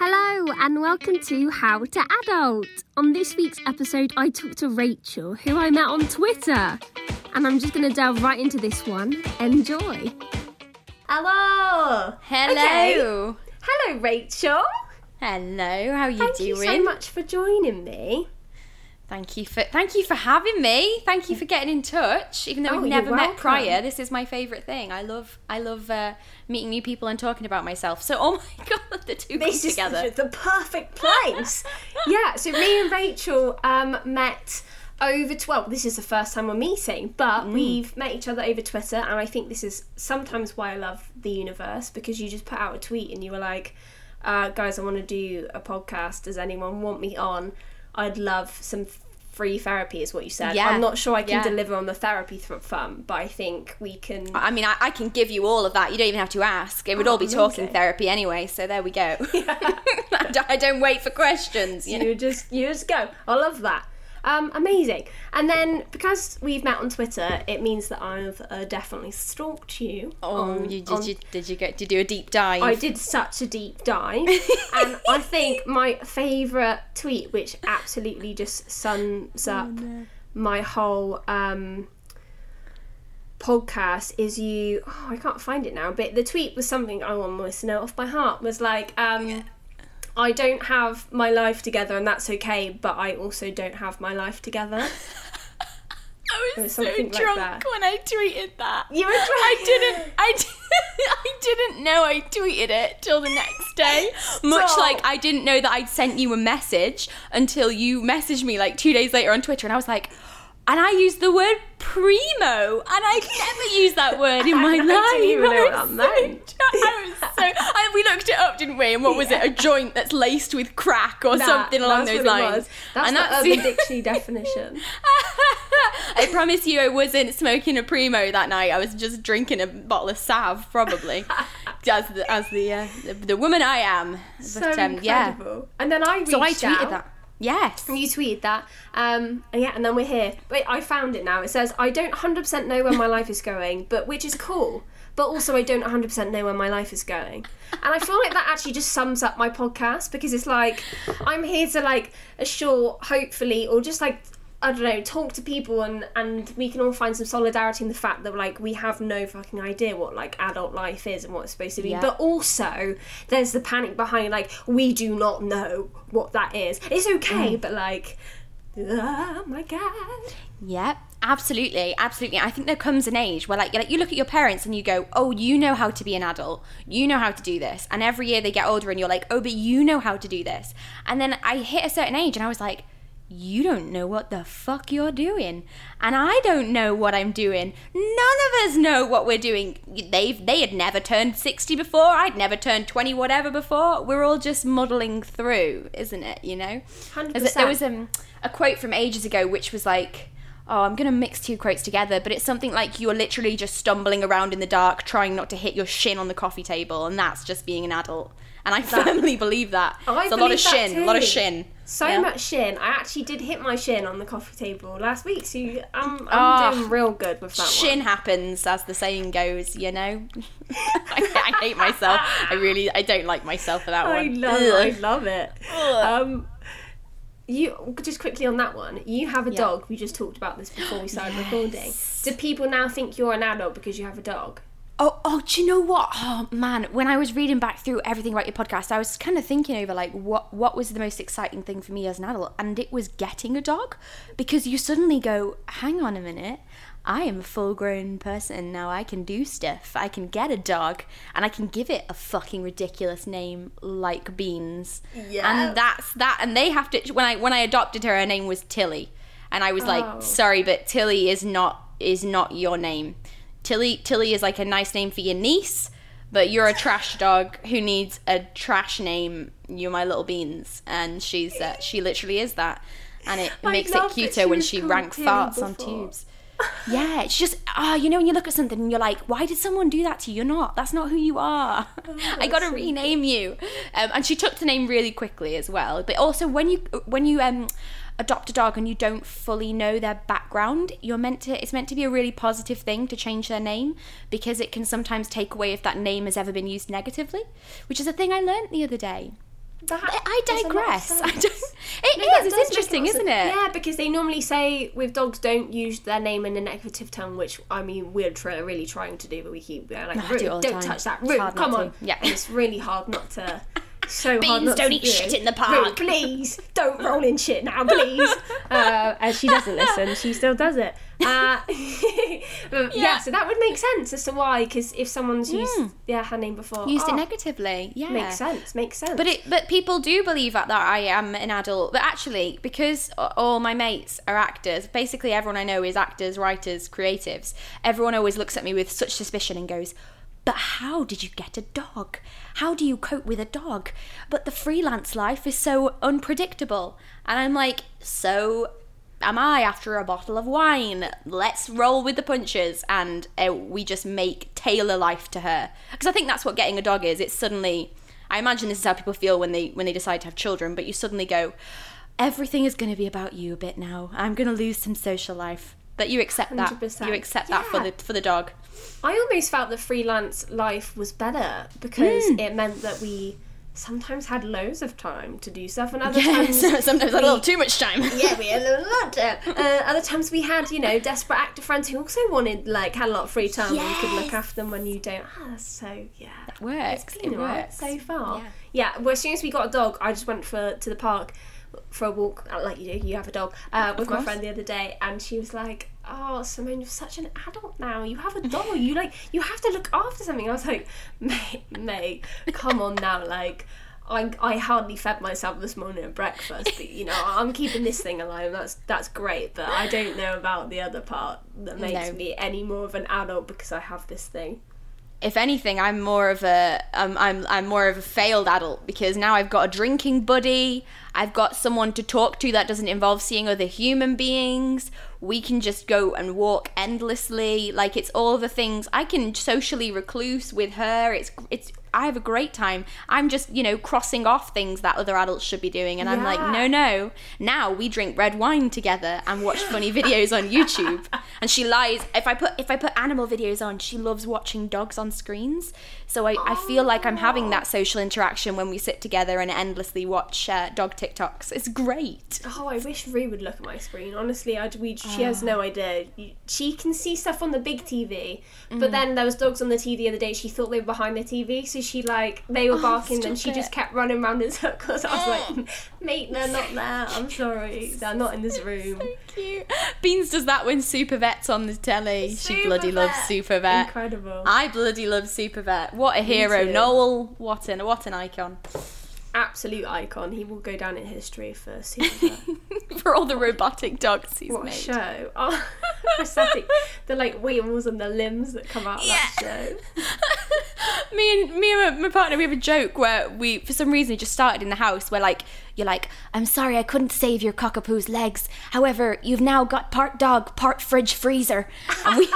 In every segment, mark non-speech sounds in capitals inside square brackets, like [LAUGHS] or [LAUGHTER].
Hello, and welcome to How to Adult. On this week's episode, I talked to Rachel, who I met on Twitter. And I'm just going to delve right into this one. Enjoy. Hello. Hello. Okay. Hello, Rachel. Hello. How are you Thank doing? you so much for joining me. Thank you for thank you for having me. Thank you for getting in touch. Even though Oh, we've never met prior, this is my favorite thing. I love I love uh, meeting new people and talking about myself. So oh [LAUGHS] my god, the two This is together. the, the perfect place. [LAUGHS] yeah, so me and Rachel um, met over 12. This is the first time we're meeting, but Mm. we've met each other over Twitter, and I think this is sometimes why I love the universe because you just put out a tweet and you were like, uh, guys, I want to do a podcast. Does anyone want me on? I'd love some free therapy, is what you said. Yeah. I'm not sure I can Yeah. deliver on the therapy th- front, but I think we can. I mean, I, I can give you all of that. You don't even have to ask. It would Oh, all be talking therapy anyway. So there we go. [LAUGHS] [LAUGHS] I, don't, I don't wait for questions. You know? you just you just go. I love that. Um, amazing. And then because we've met on Twitter, it means that I've uh, definitely stalked you. Oh, on- you did on- you did you go to do a deep dive? I did such a deep dive, [LAUGHS] and I think my favourite tweet, which absolutely just sums up my whole um, podcast, is you. Oh, I can't find it now, but the tweet was something I almost know off by heart. Was like, um, I don't have my life together, and that's okay, but I also don't have my life together. [LAUGHS] I was so something like drunk when I tweeted that. You were I drunk. didn't. I didn't. [LAUGHS] I didn't know I tweeted it till the next day. [LAUGHS] Much like I didn't know that I'd sent you a message until you messaged me like two days later on Twitter, and I was like. And I used the word primo, and I've never used that word in my [LAUGHS] I life. didn't even know what that meant. I was so. And we looked it up, didn't we? And what was it? A joint that's laced with crack or something along that's those what it lines. was. That's and the that's Urban [LAUGHS] Dictionary definition. I promise you, I wasn't smoking a primo that night. I was just drinking a bottle of Sav, probably, [LAUGHS] as the as the, uh, the the woman I am. But, So um, yeah. incredible. And then I reached So I tweeted out. that. Yes. You tweeted that. Um, and yeah, and then we're here. Wait, I found it now. It says, I don't 100% know where my life is going, but which is cool. But also, I don't 100% know where my life is going. And I feel like that actually just sums up my podcast because it's like, I'm here to like assure, hopefully, or just like, I don't know, talk to people and, and we can all find some solidarity in the fact that like we have no fucking idea what like adult life is and what it's supposed to be. Yeah. But also, there's the panic behind like, we do not know what that is. It's okay, mm. but like, oh my god. Yeah, absolutely, absolutely. I think there comes an age where, like, like, you look at your parents and you go, "Oh, you know how to be an adult. You know how to do this." And every year they get older, and you're like, "Oh, but you know how to do this." And then I hit a certain age, and I was like, "You don't know what the fuck you're doing, and I don't know what I'm doing. None of us know what we're doing. They've they had never turned sixty before. I'd never turned twenty whatever before. We're all just muddling through, isn't it? You know." Hundred There's a- There was um, a quote from ages ago which was like, oh, I'm going to mix two quotes together, but it's something like you're literally just stumbling around in the dark trying not to hit your shin on the coffee table, and that's just being an adult. And I firmly believe that. I it's a lot of that shin, a lot of shin. So Yeah. much shin. I actually did hit my shin on the coffee table last week, so you- I'm, I'm Ah, doing real good with that Shin one. happens, as the saying goes, you know. [LAUGHS] I, I hate myself. I [LAUGHS] really, I don't like myself for that I one. love. I love it. Um, you just quickly on that one. You have a Yeah. dog. We just talked about this before we started recording. Do people now think you're an adult because you have a dog? Oh, oh, do you know what? Oh man, when I was reading back through everything about your podcast, I was kind of thinking over like what what was the most exciting thing for me as an adult, and it was getting a dog, because you suddenly go, hang on a minute, I am a full grown person now. I can do stuff. I can get a dog, and I can give it a fucking ridiculous name like Beans. Yeah. and that's that. And they have to. When I when I adopted her, her name was Tilly, and I was Oh. like, sorry, but Tilly is not is not your name. Tilly Tilly is like a nice name for your niece, but you're a trash dog who needs a trash name. You're my little beans, and she's uh, she literally is that, and it I makes it cuter she when she called rank Tilly farts on tubes. Yeah, it's just ah, you know, when you look at something and you're like, why did someone do that to you? You're not. That's not who you are. [LAUGHS] I got to Oh, rename you. Um, and she took the name really quickly as well. But also when you when you um adopt a dog and you don't fully know their background, you're meant to it's meant to be a really positive thing to change their name because it can sometimes take away if that name has ever been used negatively, which is a thing I learned the other day. that I makes a lot of digress. I don't, it No, is, It's does make a lot interesting, isn't it? Yeah, because they normally say with dogs don't use their name in a negative tone, which I mean we're really trying to do, but we keep going like, I do it "Roo, all the don't time. touch that, It's Roo, come on. to. Yeah. And it's really hard not to. [LAUGHS] So Beans don't eat do. shit in the park. please don't roll in shit now, please. [LAUGHS] uh, and she doesn't listen. She still does it. Uh, but [LAUGHS] yeah. Yeah. so that would make sense as to why, because if someone's used yeah her name before, Used oh, it negatively. Yeah. Makes sense. Makes sense. But it, but people do believe that, that I am an adult. But actually, because all my mates are actors, basically everyone I know is actors, writers, creatives. Everyone always looks at me with such suspicion and goes, "But how did you get a dog? How do you cope with a dog? But the freelance life is so unpredictable." And I'm like, "So." Am I after a bottle of wine? Let's roll with the punches, and uh, we just make tailor life to her. Because I think that's what getting a dog is. It's suddenly I imagine this is how people feel when they when they decide to have children, but you suddenly go, everything is going to be about you a bit now. I'm going to lose some social life. But you accept that. 100%. You accept that for the for the dog. I almost felt the freelance life was better because Hmm. it meant that we sometimes had loads of time to do stuff, and other times. [LAUGHS] sometimes a little too much time. [LAUGHS] Yeah, we had a [LAUGHS] lot. of- Uh, other times we had, you know, desperate actor friends who also wanted, like, had a lot of free time and you could look after them when you don't. Ah, so yeah. that works. It's It been alright works. so far. Yeah. Yeah. Well, as soon as we got a dog, I just went for to the park for a walk, uh, like you do. You have a dog uh, with my friend the other day, and she was like, "Oh, Simone, you're such an adult now. You have a dog. You like, you have to look after something." I was like, "Mate, mate, come on now, like." I, I hardly fed myself this morning at breakfast, but you know I'm keeping this thing alive. That's that's great, but I don't know about the other part that makes No. me any more of an adult because I have this thing. If anything, I'm more of a um, I'm I'm more of a failed adult because now I've got a drinking buddy. I've got someone to talk to that doesn't involve seeing other human beings. We can just go and walk endlessly. Like it's all the things I can socially recluse with her. It's it's I have a great time. I'm just you know crossing off things that other adults should be doing, and I'm like no no. Now we drink red wine together and watch funny videos on YouTube. [LAUGHS] And she lies. If I put if I put animal videos on, she loves watching dogs on screens. So I, I feel like I'm having that social interaction when we sit together and endlessly watch uh, dog TikToks. It's great. Oh, I wish Rue would look at my screen. Honestly, I'd, we, she has no idea. She can see stuff on the big TV, Mm. but then there was dogs on the TV the other day. She thought they were behind the TV, so she like they were barking, and Oh, she just kept running around in circles. I was like, [LAUGHS] mate, they're not [LAUGHS] there. I'm sorry, they're not in this room. so Cute. Beans does that when Super Vet's on the telly. she bloody loves Super Vet. Incredible. I bloody love Super Vet. What a hero. Noel, what an what an icon. Absolute icon. He will go down in history for. [LAUGHS] For all the robotic dogs he's what a made. show! Oh, [LAUGHS] prosthetic. The like wheels and the limbs that come out of that show. [LAUGHS] me and me and my partner we have a joke where we for some reason it just started in the house where like you're like i'm sorry i couldn't save your cockapoo's legs however you've now got part dog part fridge freezer and we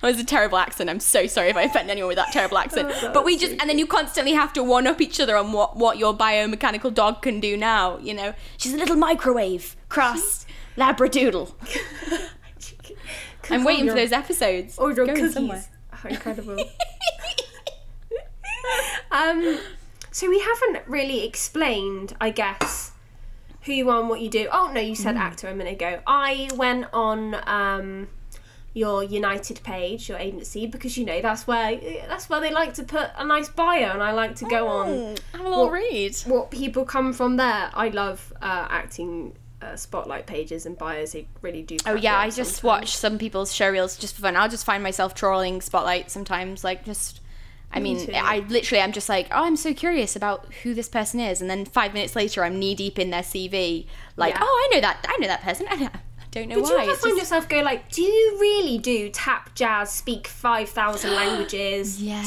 That was a terrible accent. I'm so sorry if I offend anyone with that terrible accent. Oh, that but we just so and then you constantly have to one up each other on what what your biomechanical dog can do now. You know, she's a little microwave cross labradoodle. [LAUGHS] I'm waiting for those episodes. Or your Going cookies. somewhere. Oh, incredible. [LAUGHS] um, so we haven't really explained, I guess, who you are and what you do. Oh no, you Mm. said actor a minute ago. I went on um, your United page, your agency, because you know that's where that's where they like to put a nice bio, and I like to go on Mm, have a little What- read. what people come from there. I love uh, acting. Uh, spotlight pages and bios they really do Oh yeah, I just sometimes. watch some people's showreels just for fun. I'll just find myself trawling Spotlight sometimes, like just. I Me mean, too. I literally, I'm just like, oh, I'm so curious about who this person is, and then five minutes later, I'm knee deep in their CV, like, Yeah. oh, I know that, I know that person. [LAUGHS] Don't know But why. do you ever find just- yourself go like, do you really do tap, jazz, speak five thousand [GASPS] languages, yes.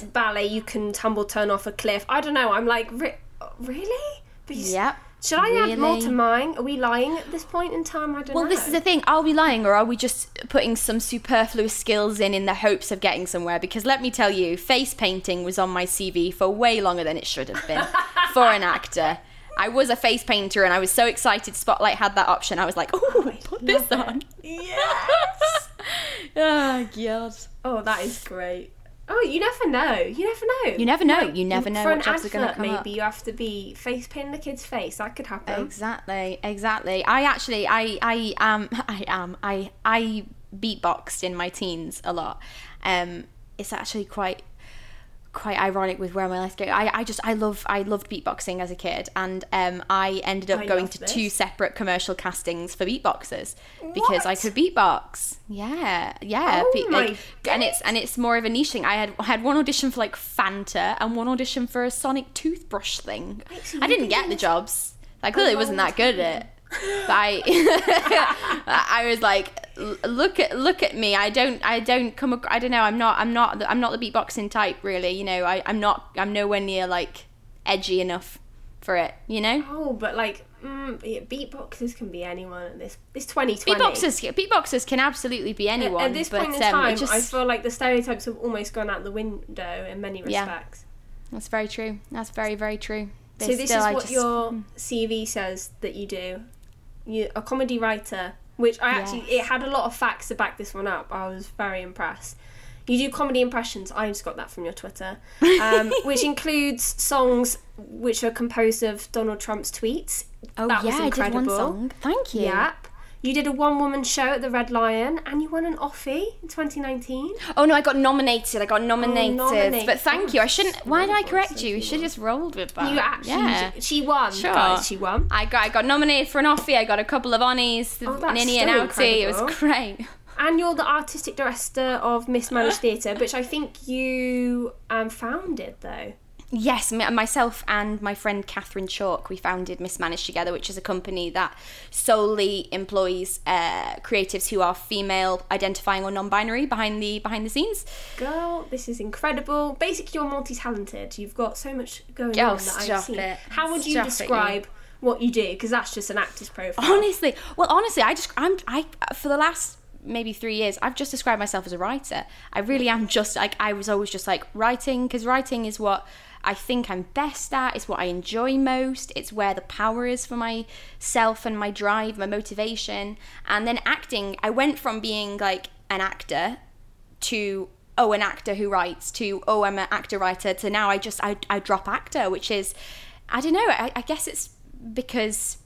do ballet? You can tumble, turn off a cliff. I don't know. I'm like, re- really? S- Yep. Should I add more to mine? Are we lying at this point in time? I don't know. Well, this is the thing. Are we lying, or are we just putting some superfluous skills in in the hopes of getting somewhere? Because let me tell you, face painting was on my CV for way longer than it should have been [LAUGHS] for an actor. I was a face painter, and I was so excited. Spotlight had that option. I was like, "Oh, put this on." Yes. [LAUGHS] Oh God. oh, that is great. Oh, you never know. You never know. You never know. You never know For what an jobs are gonna come maybe up. you have to be face painting the kid's face. That could happen. Exactly, exactly. I actually, I, I am, [LAUGHS] I am, I, I beatboxed in my teens a lot. Um, it's actually quite, quite ironic with where my life go. I, I just, I love, I loved beatboxing as a kid, and um, I ended up I going to this. two separate commercial castings for beatboxers because I could beatbox. Yeah, yeah. Oh Be- like, and it's and it's more of a niche thing. I had I had one audition for like Fanta and one audition for a Sonic toothbrush thing. Wait, so I didn't get the jobs. I clearly wasn't that good at it. But I, [LAUGHS] I was like, look at look at me. I don't I don't come. ac- I don't know. I'm not I'm not the- I'm not the beatboxing type really. You know. I I'm not I'm nowhere near like edgy enough for it. You know. Oh, but like, mm, yeah, beatboxers can be anyone at this. It's 2020. Beatboxers beatboxers can absolutely be anyone. At this but, point in um, time, just, I feel like the stereotypes have almost gone out the window in many Yeah. respects. That's very true. That's very very true. So this still- is what just- your mm. CV says that you do. You a comedy writer, which I actually it had a lot of facts to back this one up. I was very impressed. You do comedy impressions. I just got that from your Twitter, um, [LAUGHS] which includes songs which are composed of Donald Trump's tweets. Oh that was yeah, I did one incredible. song. Thank you. Yep. You did a one woman show at the Red Lion and you won an Offie in 2019. Oh no, I got nominated. I got nominated. nominated. But thank Oh, you. I shouldn't. Why did I correct you? You should just rolled with that. You actually, yeah. she won, Sure. guys. She won. I got I got nominated for an Offie. I got a couple of Onnies, Oh, an Innie and Outie. It was great. And you're the artistic director of Mismanaged [LAUGHS] Theatre, which I think you um, founded, though. Yes, myself and my friend Catherine Chalk, we founded Mismanaged together, which is a company that solely employs uh, creatives who are female, identifying or non-binary behind the behind the scenes. Girl, this is incredible. Basically, you're multi-talented. You've got so much going Oh, on that I've seen. it. How would you Stop it, describe what you do? Because that's just an actor's profile. Honestly, well, honestly, I just I'm I for the last maybe three years I've just described myself as a writer. I really am just like I was always just like writing because writing is what I think I'm best at. It's what I enjoy most. It's where the power is for myself and my drive, my motivation. And then acting, I went from being like an actor to oh an actor who writes to oh I'm an actor writer to now I just I, I drop actor which is I don't know I, I guess it's because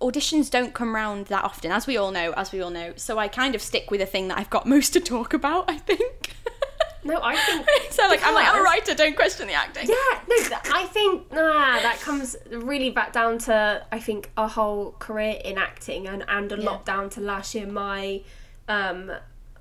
auditions don't come round that often as we all know as we all know so I kind of stick with a thing that I've got most to talk about I think [LAUGHS] No, I think. [LAUGHS] so like I'm like I'm a writer don't question the acting Yeah, no, [LAUGHS] I think nah, that comes really back down to I think a whole career in acting and and a lot down to last year. My um,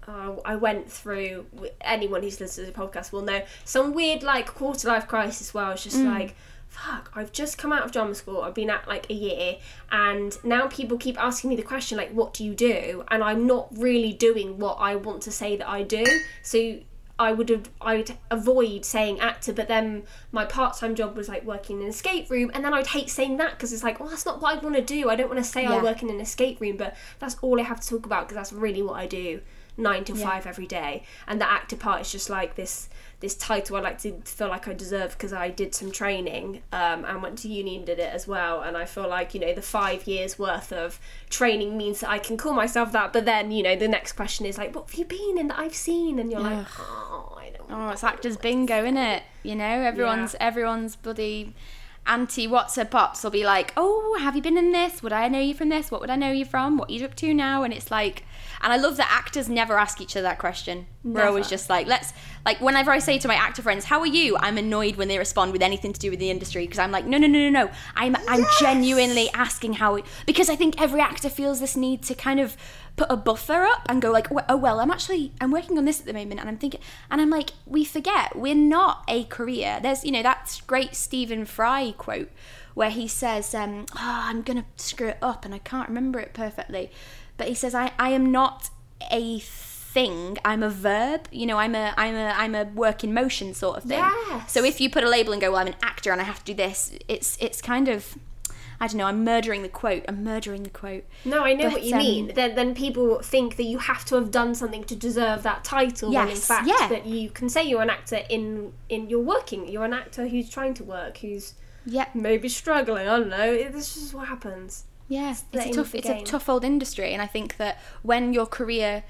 uh, I went through. Anyone who's listened to the podcast will know some weird like quarter life crisis where I was just Mm. like. Fuck, I've just come out of drama school. I've been at like a year, and now people keep asking me the question, like, what do you do? And I'm not really doing what I want to say that I do. So I would have I'd avoid saying actor, but then my part time job was like working in an escape room, and then I'd hate saying that because it's like, well, that's not what I want to do. I don't want to say I work in an escape room, but that's all I have to talk about because that's really what I do, nine to five every day. And the actor part is just like this this title I like to feel like I deserve because I did some training um, and went to uni and did it as well. And I feel like you know the five years worth of training means that I can call myself that. But then you know the next question is like, what have you been in that I've seen? And you're like, oh, I don't. Oh, it's actors bingo, isn't it? You know, everyone's everyone's bloody anti what's her pops will be like, Oh, have you been in this? Would I know you from this? What would I know you from? What are you up to now? And it's like and I love that actors never ask each other that question. We're always just like, let's like whenever I say to my actor friends, "How are you?" I'm annoyed when they respond with anything to do with the industry because I'm like, "No, no, no, no, no. I'm I'm genuinely asking how because I think every actor feels this need to kind of put a buffer up and go like, "Oh, well, I'm actually I'm working on this at the moment and I'm thinking and I'm like, we forget we're not a career. There's, you know, that great Stephen Fry quote where he says, um, oh, I'm going to screw it up and I can't remember it perfectly. But he says, I, I am not a thing i'm a verb you know i'm a i'm a i'm a work in motion sort of thing Yes. so if you put a label and go well i'm an actor and i have to do this it's it's kind of i don't know i'm murdering the quote i'm murdering the quote No, I know But, what you um, mean. Then, then people think that you have to have done something to deserve that title. when in Yes, fact, yeah. that you can say you're an actor in in you're working. You're an actor who's trying to work, who's yeah maybe struggling. I don't know. This is what happens. Yeah, it's a tough it's a tough old industry, and I think that when your career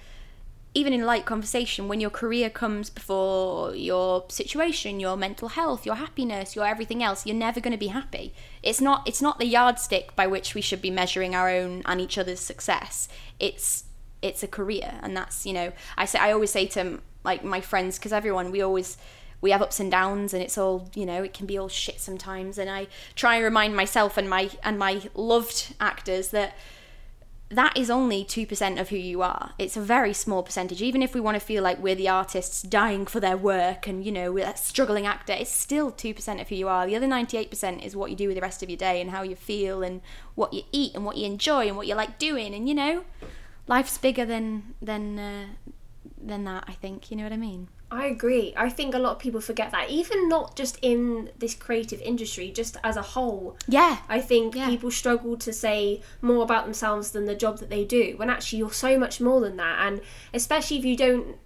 even in light conversation, when your career comes before your situation, your mental health, your happiness, your everything else, you're never going to be happy. It's not it's not the yardstick by which we should be measuring our own and each other's success. It's it's a career, and that's you know I say I always say to like my friends because everyone we always we have ups and downs and it's all you know it can be all shit sometimes and i try and remind myself and my and my loved actors that that is only 2% of who you are. It's a very small percentage. Even if we want to feel like we're the artists dying for their work and, you know, we're a struggling actor, it's still 2% of who you are. The other 98% is what you do with the rest of your day and how you feel and what you eat and what you enjoy and what you like doing. And, you know, life's bigger than, than, uh, than that, I think. You know what I mean? I agree. I think a lot of people forget that, even not just in this creative industry, just as a whole. Yeah. I think Yeah. people struggle to say more about themselves than the job that they do, when actually you're so much more than that. And especially if you don't,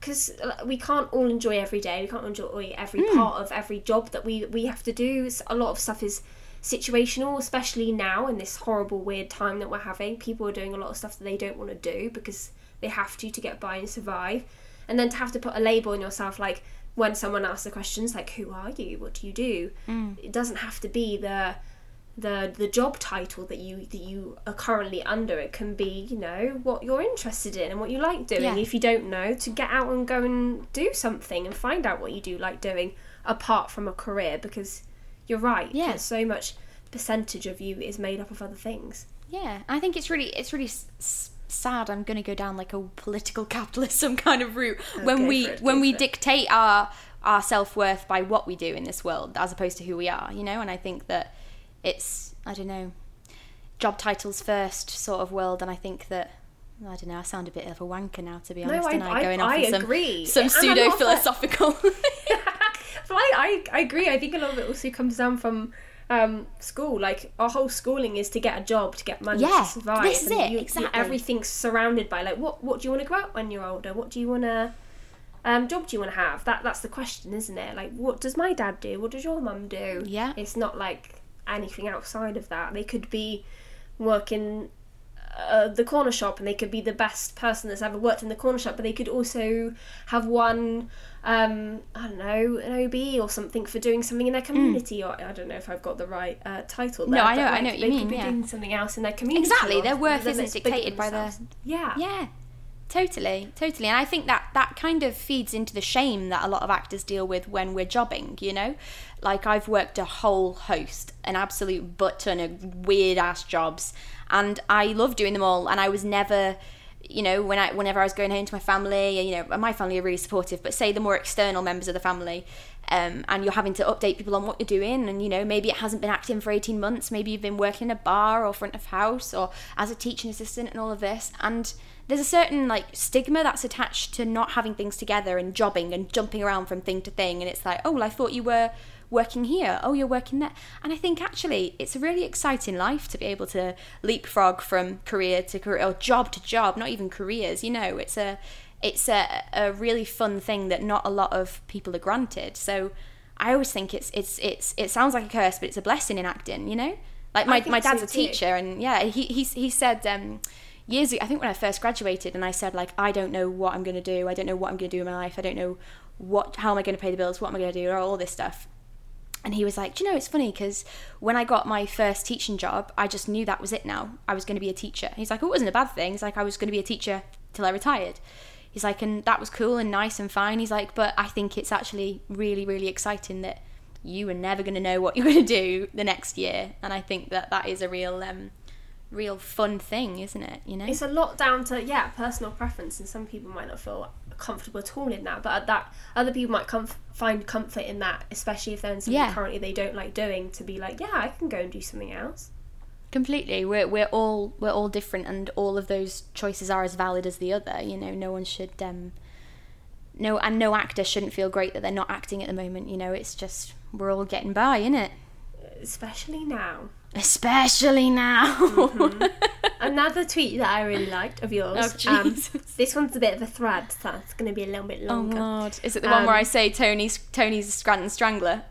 because uh, we can't all enjoy every day, we can't enjoy every hmm. part of every job that we, we have to do. A lot of stuff is situational, especially now in this horrible, weird time that we're having. People are doing a lot of stuff that they don't want to do because they have to to get by and survive. And then to have to put a label on yourself, like when someone asks the questions, like "Who are you? What do you do?" Mm. It doesn't have to be the the the job title that you that you are currently under. It can be you know what you're interested in and what you like doing. Yeah. If you don't know, to get out and go and do something and find out what you do like doing apart from a career because you're right. Yeah. so much percentage of you is made up of other things. Yeah, I think it's really it's really s- sad. I'm going to go down like a political [LAUGHS] capitalism kind of route oh, when we it, when we it. dictate our our self worth by what we do in this world as opposed to who we are. You know, and I think that it's I don't know job titles first sort of world, and I think that. I don't know. I sound a bit of a wanker now, to be honest. I- and I, I- going off I on some, agree. some And pseudo philosophical. but [LAUGHS] [LAUGHS] I, I, I agree. I think a lot of it also comes down from um, school. Like our whole schooling is to get a job, to get money, Yeah, to survive. this is and it, you- you- everything's surrounded by like what what do you want to go out when you're older? What do you want to um, job do you want to have? That that's the question, isn't it? Like what does my dad do? What does your mum do? Yeah. It's not like anything outside of that. They could be working uh, the corner shop and they could be the best person that's ever worked in the corner shop but they could also have won um, I don't know an OB or something for doing something in their community or I don't know if I've got the right uh, title there, No, I know- I know what you they mean, could be yeah. doing something else in their community Exactly, their worth isn't dictated by themselves. yeah Yeah, totally, totally. And I think that that kind of feeds into the shame that a lot of actors deal with when we're jobbing, you know? Like I've worked a whole host, an absolute butt ton of weird ass jobs, and I love doing them all and I was never you know, when I whenever I was going home to my family, you know, my family are really supportive, but say the more external members of the family, um, and you're having to update people on what you're doing, and you know, maybe it hasn't been acting for 18 months, maybe you've been working in a bar or front of house or as a teaching assistant and all of this, and there's a certain like stigma that's attached to not having things together and jobbing and jumping around from thing to thing, and it's like, oh, well, I thought you were working here. Oh you're working there. And i think actually it's a really exciting life to be able to leapfrog from career to career or job to job not even careers you know? It's a it's a, a really fun thing that not a lot of people are granted. So i always think it's it's it's it sounds like a curse but it's a blessing in acting you know? Like my, my dad's so a too. teacher and yeah he he, he said um years ago, I think when I first graduated and I said like I don't know what I'm going to do I don't know what I'm going to do in my life I don't know what how am I going to pay the bills what am I going to do all this stuff and he was like, Do you know, it's funny because when I got my first teaching job, I just knew that was it now. I was going to be a teacher. He's like, Oh, it wasn't a bad thing. He's like, I was going to be a teacher till I retired. He's like, And that was cool and nice and fine. He's like, But I think it's actually really, really exciting that you are never going to know what you're going to do the next year. And I think that that is a real, um, real fun thing, isn't it? You know? it's a lot down to yeah personal preference and some people might not feel comfortable at all in that but that other people might comf- find comfort in that especially if they're in something Yeah. currently they don't like doing to be like yeah i can go and do something else completely we're we're all we're all different and all of those choices are as valid as the other you know no one should um no and no actor shouldn't feel great that they're not acting at the moment you know it's just we're all getting by in it? especially now especially now another tweet that i really liked of yours Oh, um, this one's a bit of a thread so it's going to be a little bit oh god is it the one where Um, i say toby's toby's scranton strangler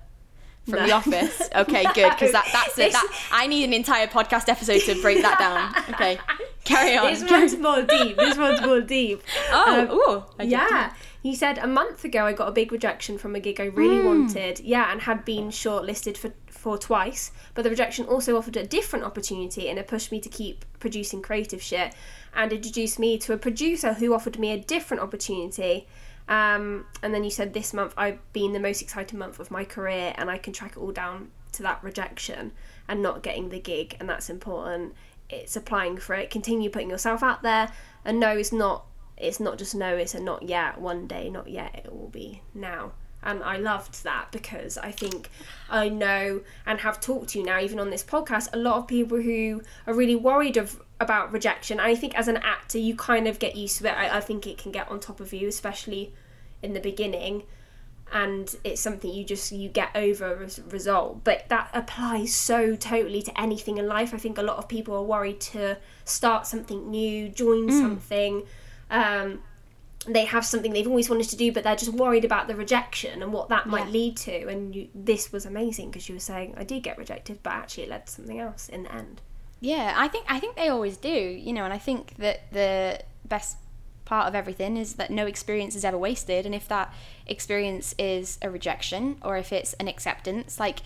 from No. the office [LAUGHS] okay good because that that's it that i need an entire podcast episode to break that down okay [LAUGHS] Carry on. this one's more deep. This one's [LAUGHS] more deep. Oh, Um, ooh, yeah. He said a month ago I got a big rejection from a gig I really Hmm. wanted. Yeah, and had been shortlisted for for twice. But the rejection also offered a different opportunity and it pushed me to keep producing creative shit and introduced me to a producer who offered me a different opportunity. Um, and then you said this month I've been the most exciting month of my career and I can track it all down to that rejection and not getting the gig and that's important. It's applying for it. Continue putting yourself out there and no it's not it's not just no, it's a not yet, one day, not yet, it will be now. And I loved that because I think I know and have talked to you now, even on this podcast, a lot of people who are really worried of about rejection. And I think as an actor, you kind of get used to it. I, I think it can get on top of you, especially in the beginning. And it's something you just you get over as a result. But that applies so totally to anything in life. I think a lot of people are worried to start something new, join something. Um, they have something they've always wanted to do, but they're just worried about the rejection and what that might Yeah. lead to. And you, this was amazing because you were saying I did get rejected, but actually it led to something else in the end. Yeah, I think I think they always do, you know, and I think that the best part of everything is that no experience is ever wasted, and if that experience is a rejection or if it's an acceptance, like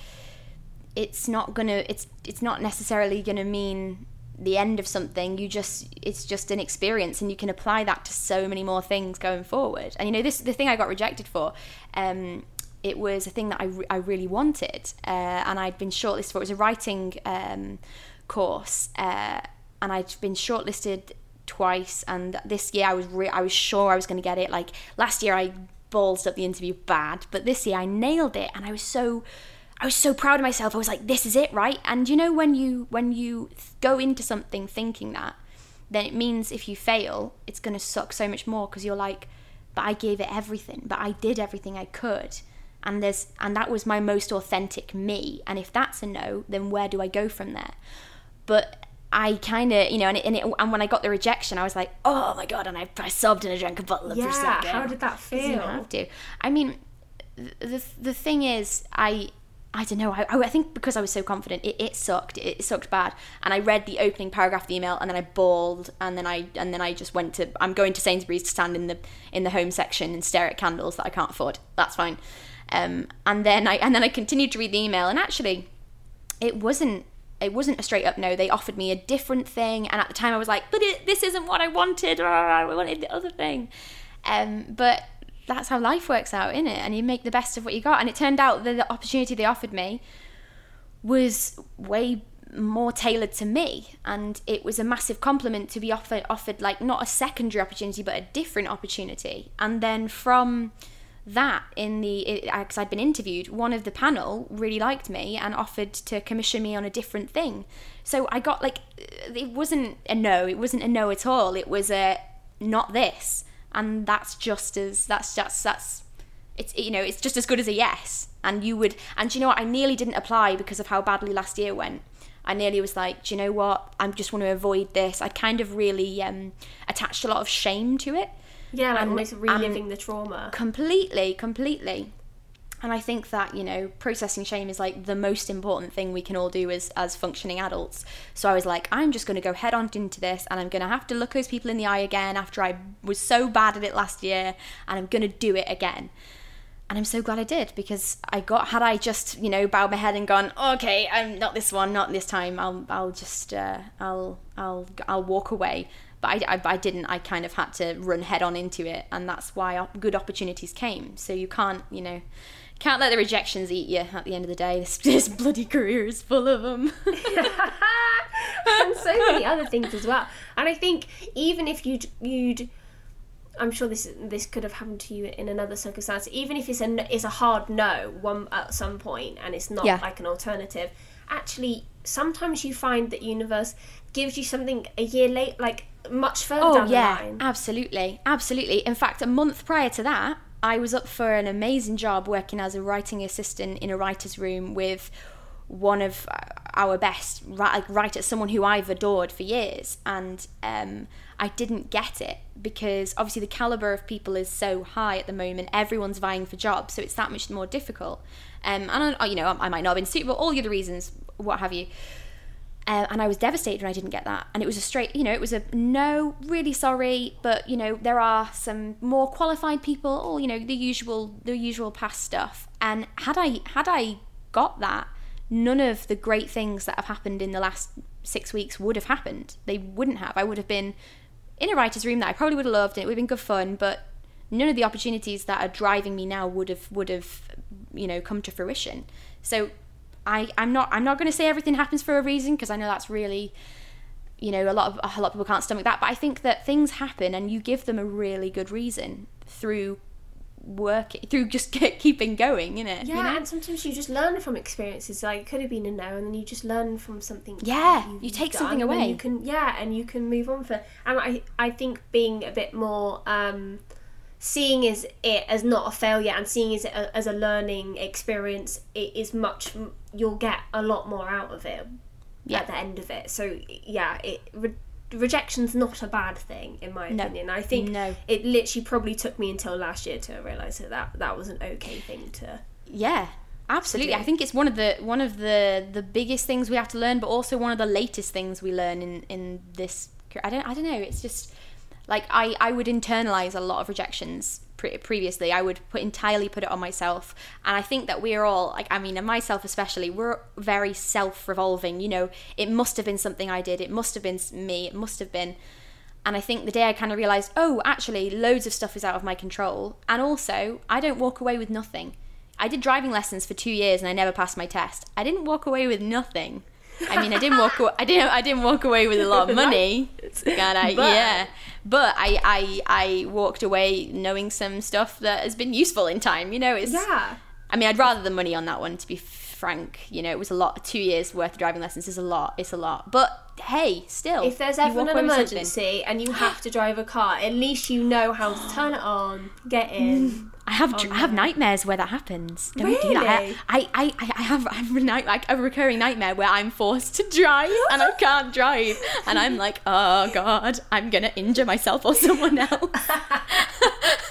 it's not gonna it's it's not necessarily gonna mean the end of something you just it's just an experience and you can apply that to so many more things going forward. And you know this the thing i got rejected for um it was a thing that I, re- I really wanted uh, and I'd been shortlisted for it. Was a writing um, course uh, and I'd been shortlisted twice and this year I was re- I was sure I was going to get it. Like last year I ballsed up the interview bad but this year I nailed it and I was so I was so proud of myself. I was like this is it right? And you know when you when you go into something thinking that then it means if you fail it's going to suck so much more because you're like but I gave it everything. But I did everything I could. And there's and that was my most authentic me. And if that's a no then where do i go from there? But i kind of you know and, it, and, it, and when i got the rejection i was like oh my god and i, I sobbed and i drank a bottle of Yeah, prosecco how did that 'Cause you feel? have to. I mean the the thing is i I don't know. I, I think because I was so confident, it, it sucked. It, sucked bad. And I read the opening paragraph of the email, and then I bawled, and then I and then I just went to. I'm going to Sainsbury's to stand in the in the home section and stare at candles that I can't afford. That's fine. Um, and then I and then I continued to read the email, and actually, it wasn't it wasn't a straight up no. They offered me a different thing, and at the time I was like, but it, this isn't what I wanted. I wanted the other thing. Um, but that's how life works out, isn't it? And you make the best of what you got. And it turned out that the opportunity they offered me was way more tailored to me. And it was a massive compliment to be offered offered like not a secondary opportunity but a different opportunity. And then from that in the because I'd been interviewed one of the panel really liked me and offered to commission me on a different thing. So I got like it wasn't a no. It wasn't a no at all. It was a not this and that's just as that's just that's it's you know it's just as good as a yes. And you would and do you know what? I nearly didn't apply because of how badly last year went. I nearly was like do you know what? I just want to avoid this. I kind of really um, attached a lot of shame to it. Yeah, like And- almost reliving the trauma. completely completely and i think that you know processing shame is like the most important thing we can all do as as functioning adults. So i was like i'm just going to go head on into this and i'm going to have to look those people in the eye again after i was so bad at it last year and i'm going to do it again. And I'm so glad I did because I got had I just you know bowed my head and gone okay I'm not this one not this time I'll I'll just uh, I'll I'll I'll walk away. But I, I, I didn't. I kind of had to run head on into it and that's why good opportunities came. So you can't you know can't let the rejections eat you at the end of the day this, [LAUGHS] this bloody career is full of them [LAUGHS] and so many other things as well. And I think even if you'd you'd I'm sure this this could have happened to you in another circumstance. Even if it's a it's a hard no one at some point, and it's not Yeah. like an alternative. Actually, sometimes you find that universe gives you something a year late, like much further Oh down yeah, the line. absolutely, absolutely. In fact, a month prior to that, I was up for an amazing job working as a writing assistant in a writer's room with one of uh, our best writers, someone who I've adored for years, and um, I didn't get it because obviously the caliber of people is so high at the moment. Everyone's vying for jobs, so it's that much more difficult. Um, and I, you know, I might not have been suitable, all the other reasons, what have you Uh, and I was devastated when I didn't get that. And it was a straight, you know, it was a no, really sorry, but you know, there are some more qualified people, or you know, the usual, the usual past stuff. And had I had I got that, none of the great things that have happened in the last six weeks would have happened. They wouldn't have. I would have been in a writer's room that I probably would have loved, and it would have been good fun. But none of the opportunities that are driving me now would have would have, you know, come to fruition. So I, I'm not I'm not going to say everything happens for a reason because I know that's really you know a lot of a lot of people can't stomach that but I think that things happen and you give them a really good reason through work through just [LAUGHS] keeping going in it Yeah, you know? and sometimes you just learn from experiences. Like it could have been a no, and then you just learn from something. Yeah, you've you take something away. You can yeah, and you can move on for. And I I think being a bit more um, seeing is it as not a failure and seeing is it as a, as a learning experience, it is much. You'll get a lot more out of it Yeah. at the end of it. So yeah, it. Re- Rejection's not a bad thing, in my No. opinion. I think No. it literally probably took me until last year to realise that, that that was an okay thing to Yeah, absolutely. do. I think it's one of the one of the the biggest things we have to learn, but also one of the latest things we learn in in this. I don't I don't know. It's just like I I would internalize a lot of rejections pre- previously. I would put entirely put it on myself, and I think that we're all like I mean, and myself especially, we're very self revolving. You know, it must have been something I did. It must have been me. It must have been. And I think the day I kind of realized, oh, actually, loads of stuff is out of my control. And also, I don't walk away with nothing. I did driving lessons for two years and I never passed my test. I didn't walk away with nothing. I mean, I didn't walk. Away, I didn't. I didn't walk away with a lot of [LAUGHS] money. God, I, But- yeah. But I, I, I walked away knowing some stuff that has been useful in time. You know, it's. yeah I mean, I'd rather the money on that one, to be frank. You know, it was a lot. Two years worth of driving lessons is a lot. It's a lot. But hey, still. if there's ever an emergency and you have to drive a car at least you know how to turn it on get in [LAUGHS] I have I have nightmares where that happens. Don't do that. Really? I, I, I, I have I have a, night, like a recurring nightmare where I'm forced to drive and I can't drive, and I'm like, oh god, I'm gonna injure myself or someone else. [LAUGHS]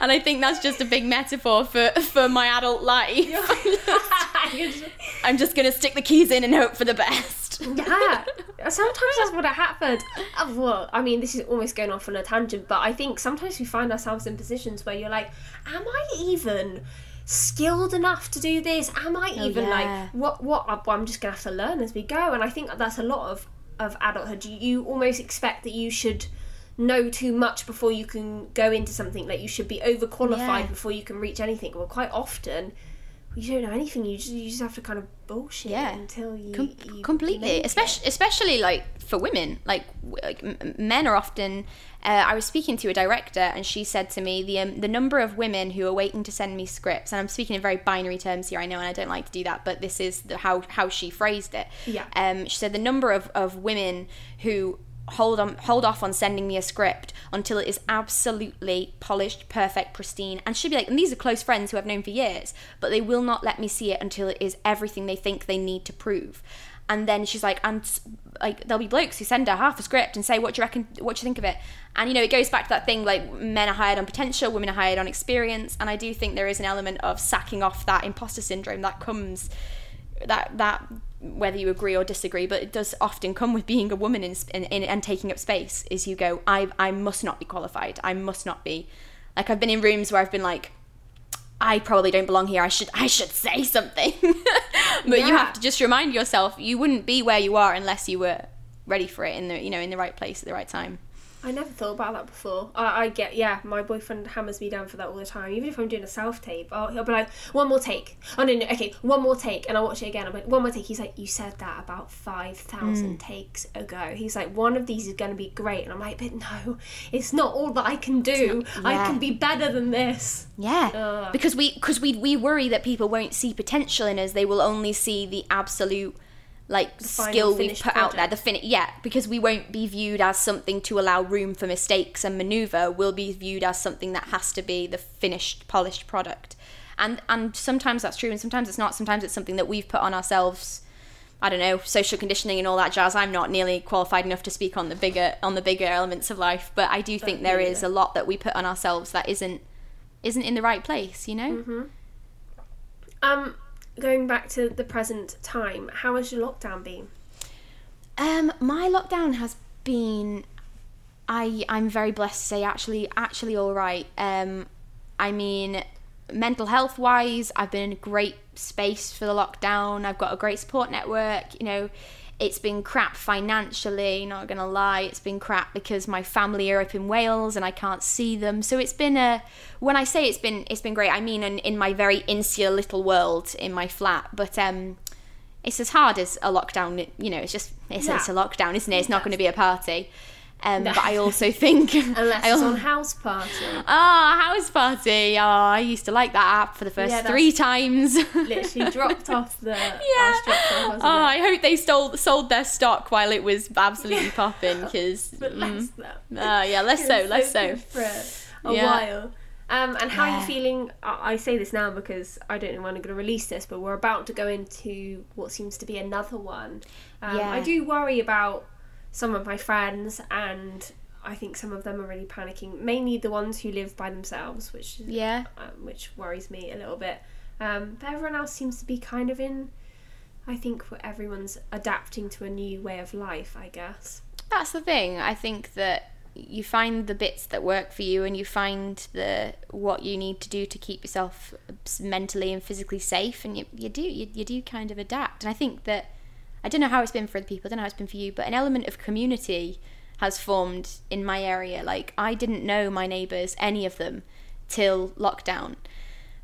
and I think that's just a big metaphor for for my adult life. [LAUGHS] [LAUGHS] I'm just gonna stick the keys in and hope for the best. yeah [LAUGHS] sometimes that's what happened Uh, well i mean this is almost going off on a tangent but i think sometimes we find ourselves in positions where you're like am i even skilled enough to do this am i even yeah. like what what well, i'm just gonna have to learn as we go and i think that's a lot of of adulthood you, you almost expect that you should know too much before you can go into something like you should be overqualified Yeah. before you can reach anything well quite often you don't know anything you just, you just have to kind of bullshit Yeah. until you, Com- you completely make it. especially especially like for women like, like men are often uh, i was speaking to a director and she said to me the um, the number of women who are waiting to send me scripts and i'm speaking in very binary terms here i know and i don't like to do that but this is the, how how she phrased it Yeah. um she said the number of, of women who hold on hold off on sending me a script until it is absolutely polished perfect pristine and she'll be like and these are close friends who i've known for years but they will not let me see it until it is everything they think they need to prove. And then she's like and like there'll be blokes who send her half a script and say what do you reckon what do you think of it? And you know it goes back to that thing like men are hired on potential women are hired on experience and i do think there is an element of sacking off that imposter syndrome that comes that that whether you agree or disagree, but it does often come with being a woman in, in, in and taking up space. Is you go, I I must not be qualified. I must not be. Like I've been in rooms where I've been like, I probably don't belong here. I should I should say something. [LAUGHS] but you have to just remind yourself you wouldn't be where you are unless you were ready for it in the you know in the right place at the right time. I never thought about that before. I, I get, yeah, my boyfriend hammers me down for that all the time. Even if I'm doing a self tape, I'll, he'll be like, one more take. Oh, no, no, okay, one more take. And I'll watch it again. I'm like, one more take. He's like, you said that about 5,000 hmm. takes ago. He's like, one of these is going to be great. And I'm like, but no, it's not all that I can do. I yeah. can be better than this. Yeah, Ugh. because we because we we worry that people won't see potential in us. They will only see the absolute like final skill we've put out there. The fin yeah, because we won't be viewed as something to allow room for mistakes and maneuver. We'll be viewed as something that has to be the finished, polished product. And and sometimes that's true, and sometimes it's not. Sometimes it's something that we've put on ourselves. I don't know, social conditioning and all that jazz. I'm not nearly qualified enough to speak on the bigger on the bigger elements of life, but I do think there is a lot that we put on ourselves that isn't isn't in the right place, you know? Mm-hmm. Um, going back to the present time, how has your lockdown been? Um, my lockdown has been, I I'm very blessed to say actually actually all right. Um, I mean, mental health wise, I've been in a great space for the lockdown. I've got a great support network. You know, it's been crap financially. Not gonna lie, it's been crap because my family are up in Wales and I can't see them. So it's been a. When I say it's been it's been great, I mean in, in my very insular little world in my flat. But um, it's as hard as a lockdown. You know, it's just it's, Yeah. it's a lockdown, isn't it? It's not going to be a party. Um, No. But I also think [LAUGHS] Unless I it's on house party. Ah, house party. Oh, I used to like that app for the first Yeah, three times. [LAUGHS] Literally dropped off the. Yeah. Yeah. Off, Oh, it? I hope they stole sold their stock while it was absolutely popping. Because [LAUGHS] But less though. uh, yeah, less so, less so. for a Yeah. while. Um, and how are you feeling? I I say this now because I don't know when I'm going to release this, but we're about to go into what seems to be another one. Um, Yeah. I do worry about some of my friends, and I think some of them are really panicking. Mainly the ones who live by themselves, which Yeah, um, which worries me a little bit. Um, but everyone else seems to be kind of in. I think everyone's adapting to a new way of life. I guess. that's the thing. I think that you find the bits that work for you, and you find the what you need to do to keep yourself mentally and physically safe, and you, you do you, you do kind of adapt. And I think that I don't know how it's been for other people. I don't know how it's been for you, but an element of community has formed in my area. Like I didn't know my neighbours, any of them, till lockdown.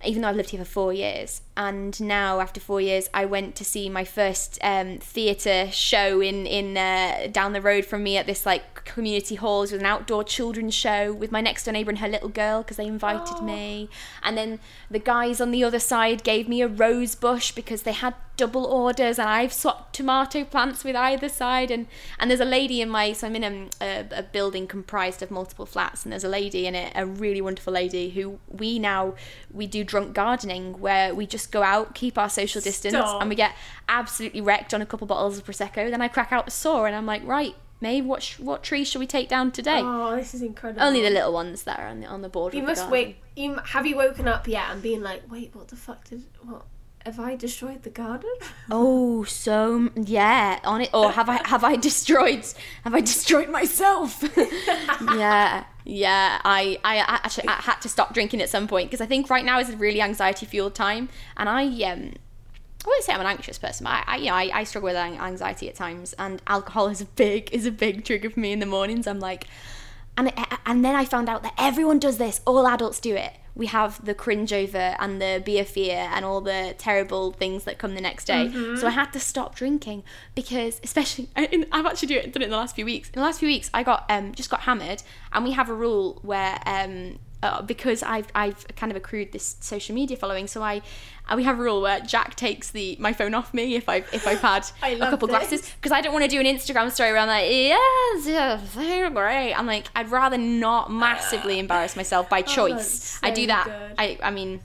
Even though I've lived here for four years, and now after four years, I went to see my first um, theatre show in in uh, down the road from me at this like community halls with an outdoor children's show with my next door neighbour and her little girl because they invited Oh. me, and then the guys on the other side gave me a rose bush because they had double orders, and I've swapped tomato plants with either side, and and there's a lady in my so I'm in a, a, a building comprised of multiple flats, and there's a lady in it, a really wonderful lady who we now we do drunk gardening where we just go out, keep our social distance, Stop. and we get absolutely wrecked on a couple bottles of prosecco. Then I crack out the saw, and I'm like, right, Maeve, what sh- what tree should we take down today? Oh, this is incredible. Only the little ones that are on the on the border. You of must wait. You have you woken up yet and been like, wait, what the fuck did what? Have I destroyed the garden? [LAUGHS] Oh, so yeah, on it. Or have I have I [LAUGHS] destroyed have I destroyed myself? [LAUGHS] yeah, yeah. I, I I actually I had to stop drinking at some point because I think right now is a really anxiety fueled time, and I um. I wouldn't say I'm an anxious person, but I, I you know, I, I struggle with anxiety at times, and alcohol is a big is a big trigger for me in the mornings. I'm like, and and then I found out that everyone does this. All adults do it. We have the cringe over and the beer fear and all the terrible things that come the next day. So I had to stop drinking because, especially, I, I've actually do it, done it in the last few weeks. In the last few weeks, I got um, just got hammered, and we have a rule where um, uh, because I've I've kind of accrued this social media following, so I uh, we have a rule where Jack takes the my phone off me if I've if I've had [LAUGHS] a couple this. glasses because I don't want to do an Instagram story where I'm like yes yes they're great. I'm like I'd rather not massively embarrass myself by choice. that's I do that. good. I I mean.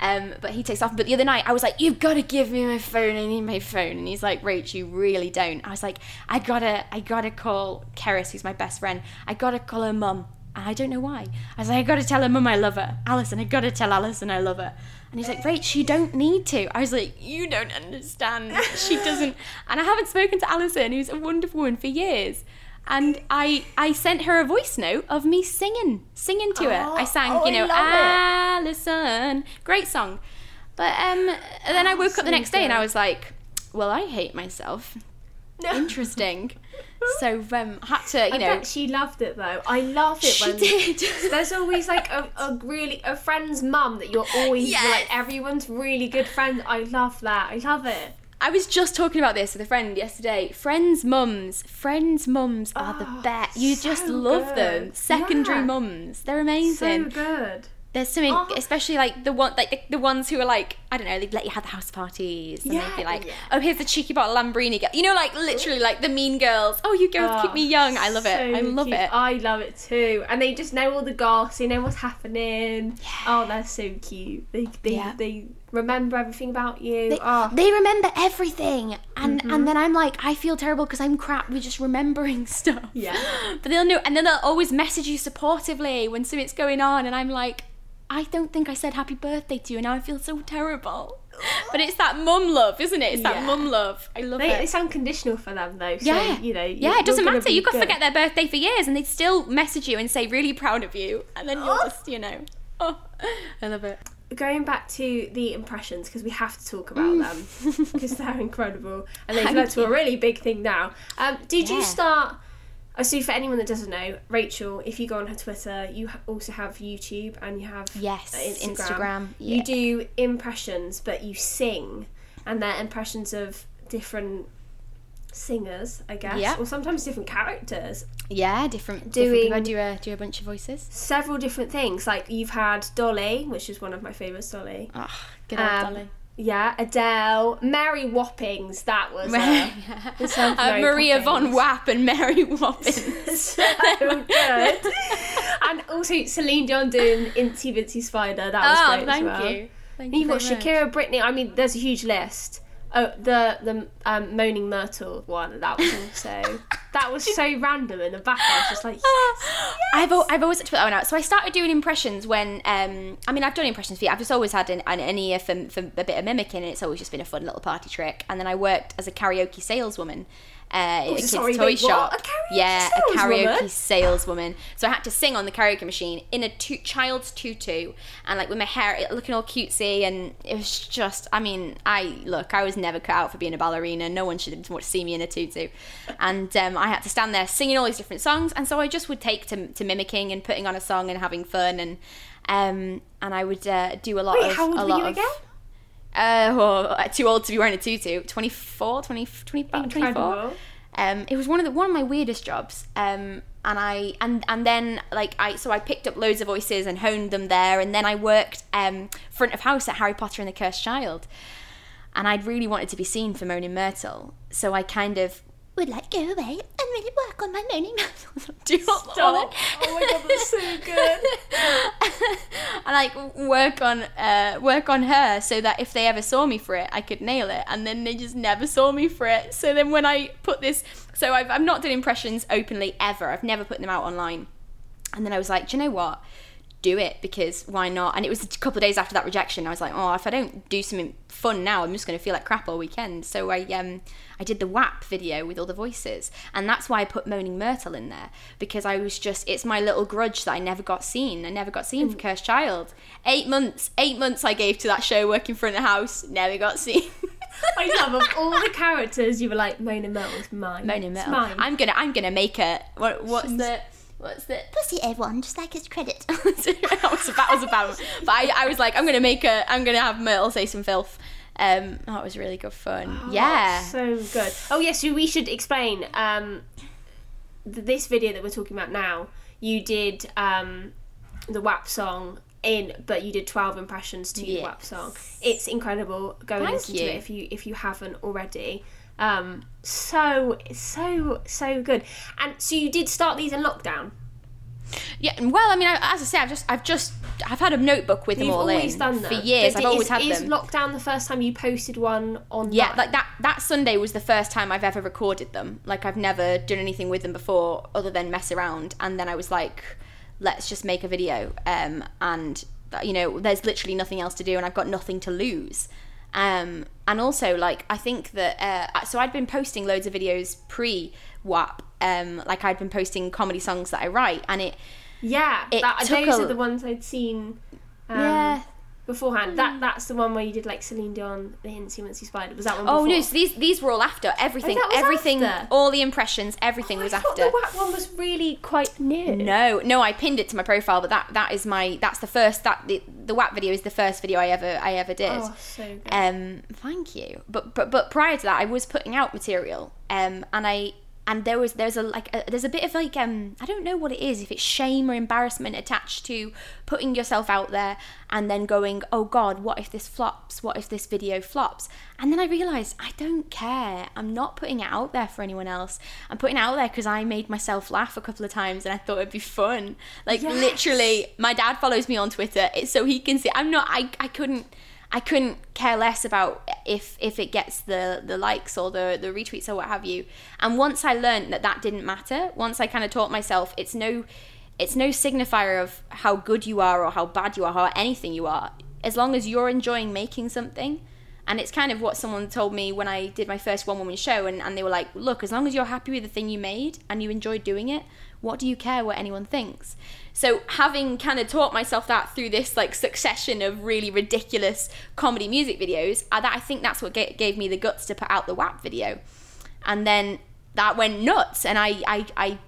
Um, but he takes off. But the other night, I was like, "You've got to give me my phone. I need my phone." And he's like, "Rach, you really don't." I was like, "I gotta, I gotta call Keris, who's my best friend. I gotta call her mum, I don't know why. I was like, I gotta tell her mum I love her. Alison, I gotta tell Alison I love her." And he's like, "Rach, you don't need to." I was like, "You don't understand. She [LAUGHS] doesn't." And I haven't spoken to Alison, who's a wonderful woman for years. And I, I sent her a voice note of me singing, singing to her. Oh, I sang, oh, you know, Alison. Great song. But um, then I woke up the next day and I was like, well, I hate myself. [LAUGHS] Interesting. so um, I had to, you I know, bet she loved it though. I love it she when did. there's always like a, a really a friend's mum that you're always Yes. like everyone's really good friend. I love that. I love it. I was just talking about this with a friend yesterday. Friends' mums, friends' mums are the Oh, best. You just so love them. Secondary Yeah. mums, they're amazing. So good. There's something, Oh. especially like the one, like the, the ones who are like, I don't know, they'd let you have the house parties, and they'd be like, yeah. oh, here's the cheeky bottle of Lambrini, girl. you know, like literally like the mean girls. Oh, you girls keep Oh, me young. I love it. I love cute. it. I love it too. And they just know all the goss. They know what's happening. Oh, they're so cute. They they, Yeah. they remember everything about you. They, oh. they remember everything, and Mm-hmm. and then I'm like, I feel terrible because I'm crap with just remembering [LAUGHS] stuff. Yeah. But they'll know, and then they'll always message you supportively when something's going on, and I'm like, I don't think I said happy birthday to you, and now I feel so terrible but it's that mum love, isn't it? It's that Yeah. mum love. I love They, it. it's unconditional for them though. So, yeah, you know. yeah, it doesn't matter. you're gonna matter. be You could good. forget their birthday for years, and they'd still message you and say really proud of you, and then Oh. [GASPS] just, you know, oh, I love it. Going back to the impressions because we have to talk about them because they're [LAUGHS] incredible and they've led to a really big thing now. Um, did Yeah. you start? I see. For anyone that doesn't know, Rachel, if you go on her Twitter, you also have YouTube and you have Yes, uh, Instagram, yeah. You do impressions, but you sing, and they're impressions of different singers, I guess, Yeah. or sometimes different characters. Yeah, different. Doing- different. I do a do a bunch of voices. Several different things. Like you've had Dolly, which is one of my favourites, Dolly. Oh, good old Um, Dolly. Yeah, Adele, Mary Whoppings. That was [LAUGHS] uh, it sounds Uh, Mary Maria von Poppins. Wapp and Mary Woppins. [LAUGHS] so good. and also Celine Dion doing Incy Vincy Spider. That was oh, great as thank well. you. Thank And you've got much. Shakira, Britney. I mean, there's a huge list. Oh, the the um, Moaning Myrtle one. That was also [LAUGHS] that was so random in the back. I was just like, I've al- I've always put that one out. So I started doing impressions when um I mean I've done impressions for you. I've just always had an, an, an ear for, for a bit of mimicking, and it's always just been a fun little party trick. And then I worked as a karaoke saleswoman. Uh, at a kid's sorry, toy wait, what? shop. A karaoke yeah, a karaoke saleswoman. So I had to sing on the karaoke machine in a child's tutu, and like with my hair looking all cutesy, and it was just. I mean, I look, I was never cut out for being a ballerina. No one should want to see me in a tutu, and um, I had to stand there singing all these different songs, and so I just would take to, to mimicking and putting on a song and having fun, and um, and I would uh, do a lot wait, of how old a were lot you of. Uh, well, too old to be wearing a tutu. 24, 20, 20 24. Um, it was one of the one of my weirdest jobs. Um, and I and and then like I so I picked up loads of voices and honed them there, and then I worked um, front of house at Harry Potter and the Cursed Child, and I'd really wanted to be seen for Moaning Myrtle, so I kind of would like go away and really work on my Moaning Myrtle. [LAUGHS] Do you not Stop. Oh my god, that's so good. [LAUGHS] and like work on uh, work on her so that if they ever saw me for it, I could nail it. And then they just never saw me for it. So then when I put this, so I've I've not done impressions openly ever. I've never put them out online. And then I was like, do you know what? Do it because why not? And it was a couple of days after that rejection. I was like, oh, if I don't do something fun now, I'm just going to feel like crap all weekend. So I um I did the WAP video with all the voices, and that's why I put Moaning Myrtle in there because I was just it's my little grudge that I never got seen. I never got seen for Cursed Child. Eight months, eight months I gave to that show working front of the house, never got seen. I love of all the [LAUGHS] characters. You were like Moaning Myrtle's mine. Moaning Myrtle. mine. I'm gonna I'm gonna make a what, what's She's- the what's the pussy everyone just like his credit. [LAUGHS] that was that was about. But I, I was like I'm gonna make a I'm gonna have Myrtle say some filth. Um, that was really good fun. yeah. So good. Oh yes, so we should explain um, th- this video that we're talking about now. You did um, the WAP song in, but you did twelve impressions to the Yes. WAP song. It's incredible. Go and Thank listen to it if you if you haven't already. Um, so so so good. And so you did start these in lockdown. Yeah, well, I mean, as I say, I've just, I've just, I've had a notebook with them You've all always in done for years. I've always is, had is them. lockdown the first time you posted one on? yeah, like that. That Sunday was the first time I've ever recorded them. Like I've never done anything with them before, other than mess around. And then I was like, let's just make a video. Um, and you know, there's literally nothing else to do, and I've got nothing to lose. Um, and also, like, I think that uh, so I'd been posting loads of videos pre WAP. Um, like I'd been posting comedy songs that I write, and it Yeah, It that, took those a- are the ones I'd seen. Um, yeah. Beforehand, that that's the one where you did like Celine Dion, the Hincy Wincy Spider. Was that one? Oh no! So these these were all after everything. was everything, after? all the impressions, everything was I after. the WAP one was really quite new. No, no, I pinned it to my profile, but that that is my that's the first that the the WAP video is the first video I ever I ever did. Oh, so good. Um, thank you. But but but prior to that, I was putting out material. Um, and I and there was there's a like a, there's a bit of like um I don't know what it is if it's shame or embarrassment attached to putting yourself out there and then going oh god what if this flops? What if this video flops? And then I realized I don't care. I'm not putting it out there for anyone else. I'm putting it out there because I made myself laugh a couple of times and I thought it'd be fun. Like Yes. literally my dad follows me on Twitter it's so he can see I'm not I I couldn't I couldn't care less about if if it gets the the likes or the the retweets or what have you. And once I learned that that didn't matter, once I kind of taught myself it's no it's no signifier of how good you are or how bad you are or anything you are. As long as you're enjoying making something And it's kind of what someone told me when I did my first one woman show, and, and they were like, look, as long as you're happy with the thing you made and you enjoy doing it, what do you care what anyone thinks? So having kind of taught myself that through this like succession of really ridiculous comedy music videos, I, that, I think that's what ga- gave me the guts to put out the WAP video. And then that went nuts, and I, I, I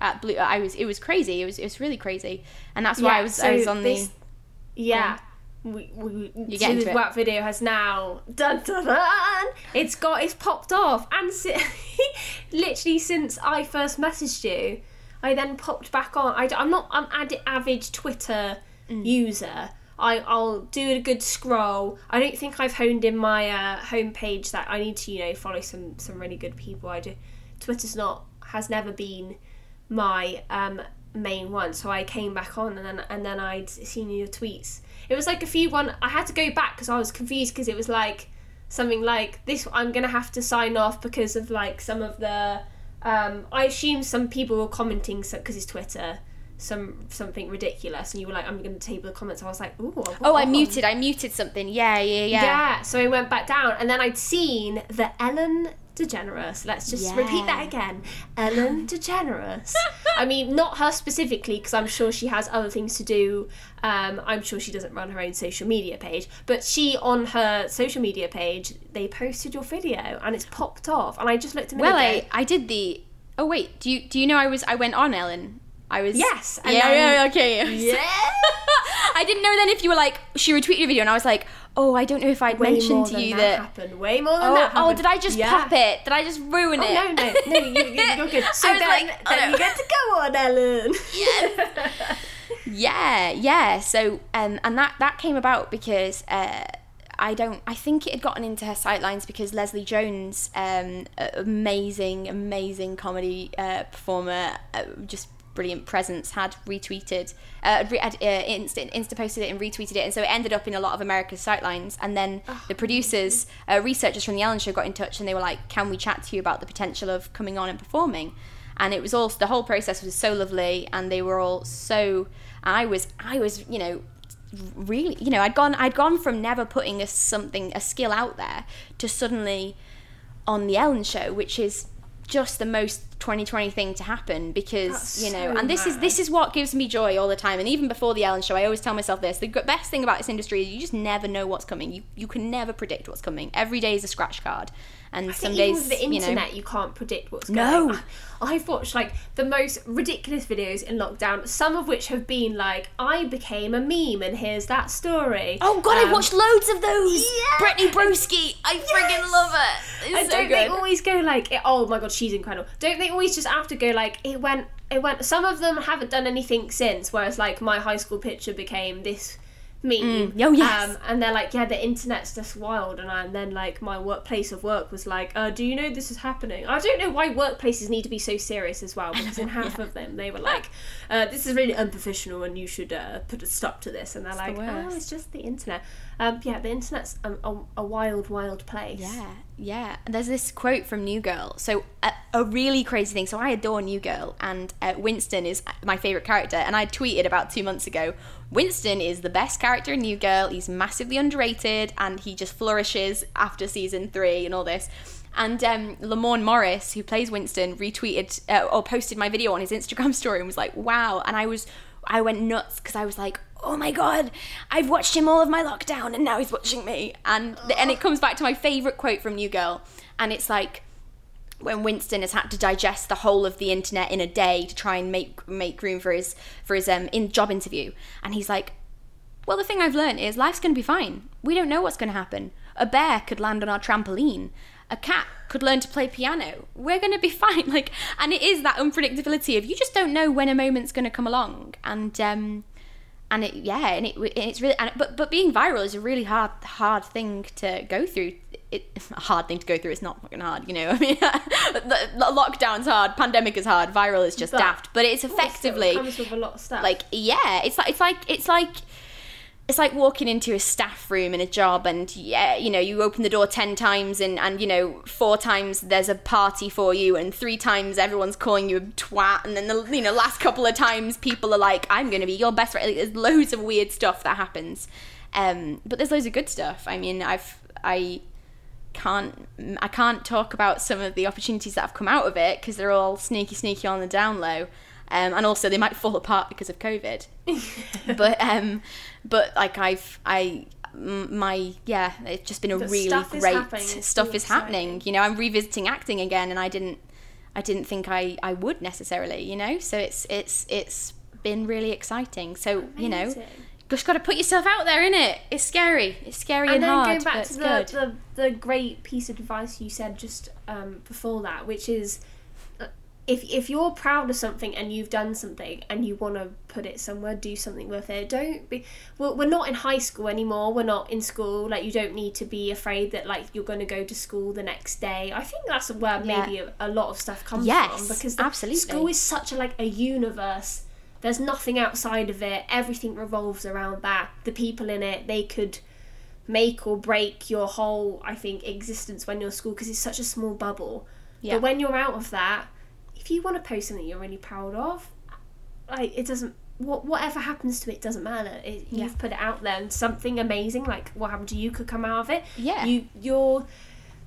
at uh, Blue, I was, it was crazy. It was, it was really crazy, and that's why I was, I was on this, the. Yeah. We, we, You so get it. WAP video has now dun, dun, dun, it's got it's popped off and si- [LAUGHS] literally since I first messaged you I then popped back on I, am not an ad- avid Twitter Mm. user I, I'll do a good scroll I don't think I've honed in my uh, homepage that I need to you know follow some some really good people I do Twitter's not has never been my um, main one. So I came back on and then and then I'd seen your tweets. It was like a few one. I had to go back because I was confused because it was like something like this. I'm gonna have to sign off because of like some of the. Um, I assume some people were commenting because it's Twitter. Some something ridiculous, and you were like, "I'm going to table the comments." I was like, "Ooh." I'll Oh, I muted. I muted something. Yeah, yeah, yeah. Yeah. So I went back down, and then I'd seen the Ellen DeGeneres. Let's just repeat that again. Ellen [LAUGHS] DeGeneres. I mean, not her specifically, because I'm sure she has other things to do. Um, I'm sure she doesn't run her own social media page, but she on her social media page they posted your video, and it's popped off, and I just looked at minute Well. I, I did the. Oh wait, do you do you know I was I went on Ellen? I was Yes, and yeah, then- yeah, okay. [LAUGHS] Yeah. I didn't know then if you were like she retweeted a video and I was like, oh, I don't know if I'd Way mentioned to you that, that. happened. Way more than Oh, that. oh, did I just Yeah. pop it? Did I just ruin Oh, it? no, no, no, you, you, you're [LAUGHS] good. So then, like, oh, then no. you get to go on, Ellen. Yes. [LAUGHS] Yeah, yeah. So, um, and that that came about because uh, I don't. I think it had gotten into her sightlines because Leslie Jones, um, amazing, amazing comedy uh, performer, uh, just brilliant presence, had retweeted, uh, re- had, uh, insta, insta posted it and retweeted it, and so it ended up in a lot of America's sightlines. And then the producers, uh, researchers from the Ellen Show, got in touch and they were like, "Can we chat to you about the potential of coming on and performing?" and it was all the whole process was so lovely and they were all so i was i was you know really you know i'd gone i'd gone from never putting a something a skill out there to suddenly on the ellen show which is just the most 2020 thing to happen because That's you know so and this is this is what gives me joy all the time. And even before the ellen show i always tell myself this the best thing about this industry is you just never know what's coming. You you can never predict what's coming. Every day is a scratch card and I some days with the you know internet, you, can't predict what's going. No. I, I've watched like the most ridiculous videos in lockdown. Some of which have been like, "I became a meme, and here's that story." Oh god, Um, watched loads of those. Yeah. Brittany Broski, I friggin' love it. It's And so don't good. they always go like, "Oh my god, she's incredible"? Don't they always just have to go like, "It went, it went." Some of them haven't done anything since. Whereas like my high school picture became this meme. Oh, yes. Um, and they're like, yeah, the internet's just wild. And, I, and then like my workplace of work was like, uh, do you know this is happening? I don't know why workplaces need to be so serious as well. Because in [LAUGHS] half of them they were like, uh, this is really unprofessional and you should uh, put a stop to this. And they're like, the oh, it's just the internet. Um, yeah, the internet's a, a, a wild, wild place. Yeah, yeah. There's this quote from New Girl. So a, a really crazy thing. So I adore New Girl, and uh, Winston is my favorite character. And I tweeted about two months ago. Winston is the best character in New Girl. He's massively underrated, and he just flourishes after season three and all this. And um, Lamorne Morris, who plays Winston, retweeted uh, or posted my video on his Instagram [LAUGHS] story and was like, "Wow!" And I was, I went nuts because I was like, "Oh my god, I've watched him all of my lockdown, and now he's watching me." And and it comes back to my favorite quote from New Girl, and it's like when Winston has had to digest the whole of the internet in a day to try and make make room for his for his um in job interview, and he's like, "Well, the thing I've learned is life's going to be fine. We don't know what's going to happen. A bear could land on our trampoline. A cat could learn to play piano. We're going to be [LAUGHS] fine." Like, and it is that unpredictability of you just don't know when a moment's going to come along, and um, and it yeah, and it it's really and, but but being viral is a really hard hard thing to go through. It, a [LAUGHS] hard thing to go through. It's not fucking hard, you know. [LAUGHS] I mean, [LAUGHS] lockdown's hard, pandemic is hard, viral is just But daft. But it's effectively it comes with a lot of stuff. like yeah, it's like it's like it's like it's like walking into a staff room in a job and yeah you know you open the door 10 times and and you know four times there's a party for you and three times everyone's calling you a twat. And then the you know last couple of times people are like i'm gonna be your best friend. Like, there's loads of weird stuff that happens. Um but there's loads of good stuff. I mean i've I can't I can't talk about some of the opportunities that have come out of it because they're all sneaky sneaky on the down low. Um, and also they might fall apart because of COVID. but um, but like I've I my yeah, it's just been a The really stuff is great happening, stuff is happening. You know, I'm revisiting acting again, and I didn't I didn't think I I would necessarily. You know, so it's it's it's been really exciting. So you know, Amazing. just got to put yourself out there, innit? It's scary. It's scary and, and then hard, going back to the, the the great piece of advice you said just um, before that, which is if if you're proud of something and you've done something and you want to put it somewhere, do something with it. Don't be. Well, we're not in high school anymore. We're not in school. Like you don't need to be afraid that like you're going to go to school the next day. I think that's where Yeah. maybe a, a lot of stuff comes Yes, from because absolutely. school is such a like a universe. There's nothing outside of it. Everything revolves around that. The people in it, they could make or break your whole I think existence when you're school because it's such a small bubble. Yeah. But when you're out of that, if you want to post something you're really proud of, like it doesn't what whatever happens to it doesn't matter. It, Yeah. You've put it out there and something amazing like what happened to you could come out of it. Yeah. You you're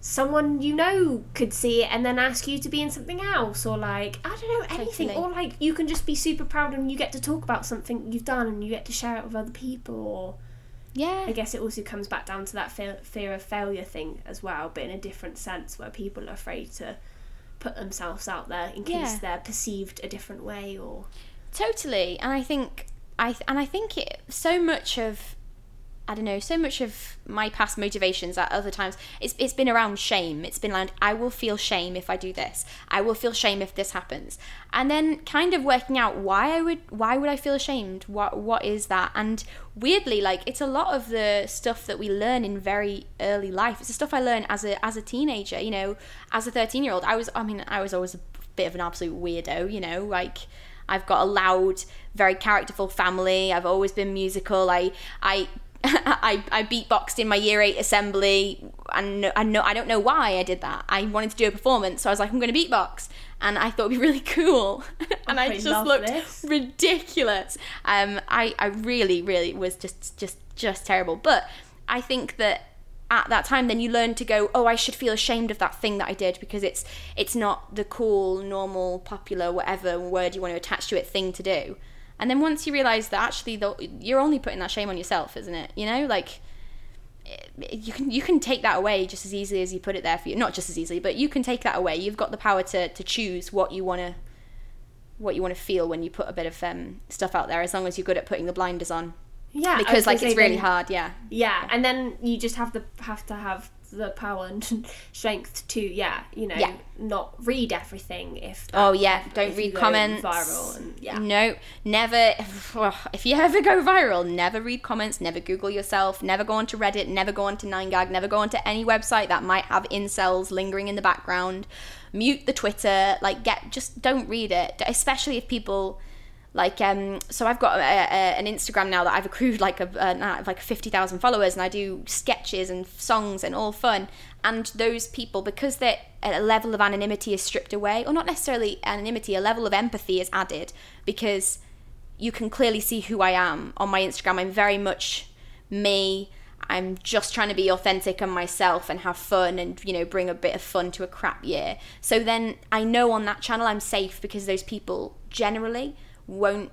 someone you know could see it and then ask you to be in something else or like I don't know anything Totally. or like you can just be super proud and you get to talk about something you've done and you get to share it with other people or yeah. I guess it also comes back down to that fear, fear of failure thing as well, but in a different sense where people are afraid to put themselves out there in case Yeah. they're perceived a different way or Totally, and I think I and I think it so much of I don't know so much of my past motivations at other times it's it's been around shame. It's been like I will feel shame if I do this. I will feel shame if this happens, and then kind of working out why I would why would I feel ashamed? What what is that? And weirdly, like it's a lot of the stuff that we learn in very early life. It's the stuff I learned as a as a teenager. You know, as a thirteen year old, I was I mean I was always a bit of an absolute weirdo. You know, like. I've got a loud, very characterful family. I've always been musical. I I [LAUGHS] I, I beatboxed in my year eight assembly, and I know I don't know why I did that. I wanted to do a performance, so I was like, I'm going to beatbox, and I thought it'd be really [LAUGHS] cool, and I I just looked this. ridiculous. Um, I I really really was just just just terrible. But I think that at that time then you learn to go oh i should feel ashamed of that thing that i did because it's it's not the cool normal popular whatever word you want to attach to it thing to do and then once you realize that actually the, you're only putting that shame on yourself isn't it? You know like you can you can take that away just as easily as you put it there for you not just as easily but you can take that away. You've got the power to to choose what you want to what you want to feel when you put a bit of um, stuff out there as long as you're good at putting the blinders on. Yeah because like it's really then- hard yeah yeah. and then you just have the have to have the power and [LAUGHS] strength to yeah you know Yeah. not read everything if Oh, yeah, don't read comments. viral and yeah No, never. [LAUGHS] If you ever go viral, never read comments, never Google yourself, never go onto Reddit, never go onto 9gag, never go onto any website that might have incels lingering in the background. Mute the Twitter. Like, get just don't read it, especially if people. Like um, so I've got a, a, an Instagram now that I've accrued like a, a like fifty thousand followers, and I do sketches and songs and all fun. And those people, because their a level of anonymity is stripped away, or not necessarily anonymity, a level of empathy is added because you can clearly see who I am on my Instagram. I'm very much me. I'm just trying to be authentic and myself and have fun and you know bring a bit of fun to a crap year. So then I know on that channel I'm safe because those people generally won't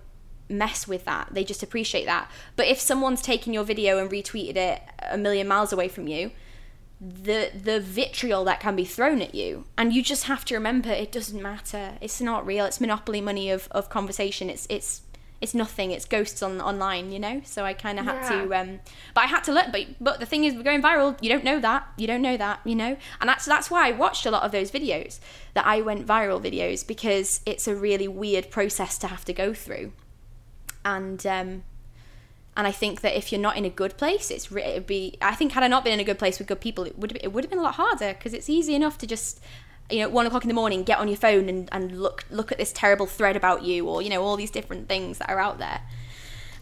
mess with that. They just appreciate that. But if someone's taken your video and retweeted it a million miles away from you, the the vitriol that can be thrown at you and you just have to remember it doesn't matter it's not real it's monopoly money of, of conversation it's it's it's nothing it's ghosts on online you know? So i kind of had to um but i had to learn but but the thing is we're going viral you don't know that you don't know that you know? And that's that's why i watched a lot of those videos that i went viral videos because it's a really weird process to have to go through. And um and I think that if you're not in a good place, it's it'd be. I think had I not been in a good place with good people, it would it would have been a lot harder because it's easy enough to just, you know, one o'clock in the morning, get on your phone and, and look look at this terrible thread about you, or you know, all these different things that are out there.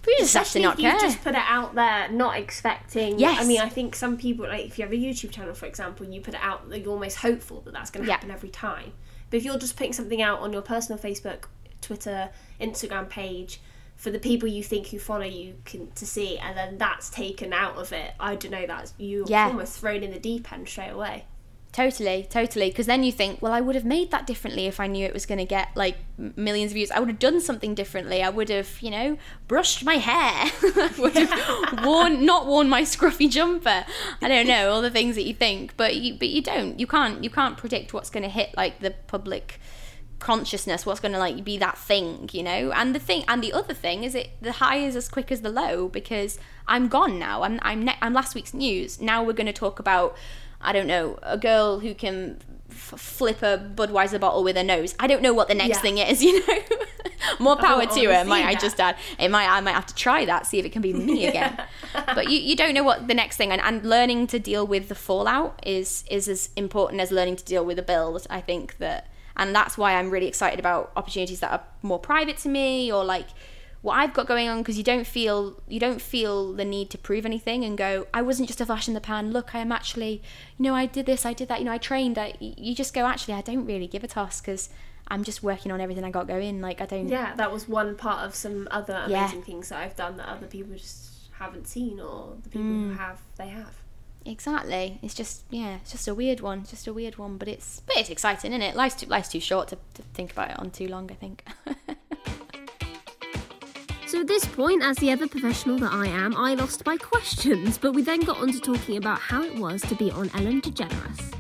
But you just have to not if you care. just put it out there, not expecting. Yes. I mean, I think some people, like if you have a YouTube channel, for example, you put it out, you're almost hopeful that that's going to Yeah. happen every time. But if you're just putting something out on your personal Facebook, Twitter, Instagram page, for the people you think who follow you can to see, and then that's taken out of it. I don't know. That's you're Yeah. almost thrown in the deep end straight away. Totally, totally. Because then you think, well, I would have made that differently if I knew it was going to get like millions of views. I would have done something differently. I would have, you know, brushed my hair. [LAUGHS] I would have [LAUGHS] worn, not worn my scruffy jumper. I don't know all the things that you think, but you, but you don't. You can't, you can't predict what's going to hit like the public consciousness what's going to like be that thing you know and the thing and the other thing is it the high is as quick as the low because i'm gone now i'm i'm, ne- I'm last week's news now we're going to talk about i don't know a girl who can f- flip a budweiser bottle with her nose. I don't know what the next Yeah. thing is [LAUGHS] you know? More power I to her might i just add. It might i might have to try that see if it can be me again. But you, you don't know what the next thing and, and learning to deal with the fallout is is as important as learning to deal with a build i think that and that's why i'm really excited about opportunities that are more private to me or like what i've got going on because you don't feel you don't feel the need to prove anything and go i wasn't just a flash in the pan look i am actually you know i did this i did that you know i trained I, you just go actually i don't really give a toss because i'm just working on everything i got going like i don't Yeah, that was one part of some other Yeah. amazing things that I've done that other people just haven't seen, or the people Mm. who have, they have. Exactly. It's just yeah, it's just a weird one. It's just a weird one, but it's but it's exciting, isn't it? Life's too life's too short to, to think about it on too long. I think. [LAUGHS] So at this point, as the ever professional that I am, I lost my questions, but we then got on to talking about how it was to be on Ellen DeGeneres.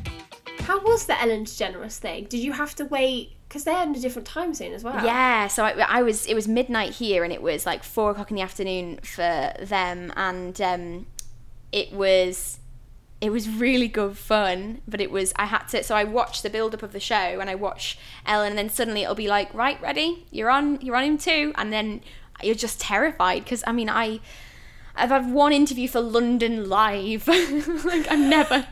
How was the Ellen DeGeneres thing? Did you have to wait? Because they're in a different time zone as well. yeah. So I, I was it was midnight here, and it was like four o'clock in the afternoon for them, and um, it was it was really good fun but it was i had to so i watched the build up of the show and i watch ellen and then suddenly it'll be like right ready you're on you're on him too and then you're just terrified because i mean i i've had one interview for london live. [LAUGHS] Like i'm never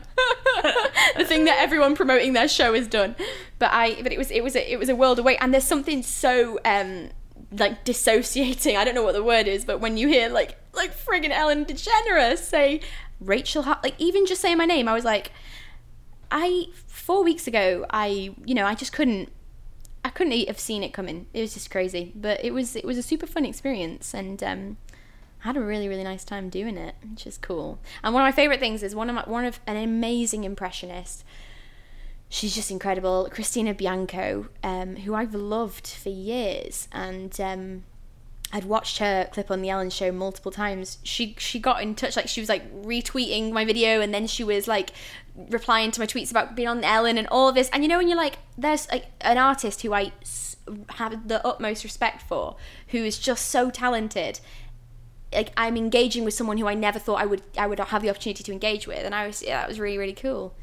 [LAUGHS] the thing that everyone promoting their show has done. But i but it was it was a, it was a world away and there's something so um like dissociating i don't know what the word is but when you hear like like friggin ellen degeneres say rachel Har- like even just saying my name i was like i four weeks ago i you know i just couldn't i couldn't have seen it coming. It was just crazy. But it was it was a super fun experience and um I had a really really nice time doing it which is cool. And one of my favorite things is one of my one of an amazing impressionist. She's just incredible christina bianco um, who i've loved for years. And um, I'd watched her clip on the Ellen show multiple times. She she got in touch like she was like retweeting my video and then she was like replying to my tweets about being on Ellen and all this. And you know when you're like there's like an artist who I have the utmost respect for who is just so talented. Like I'm engaging with someone who I never thought I would I would have the opportunity to engage with and I was yeah, that was really really cool.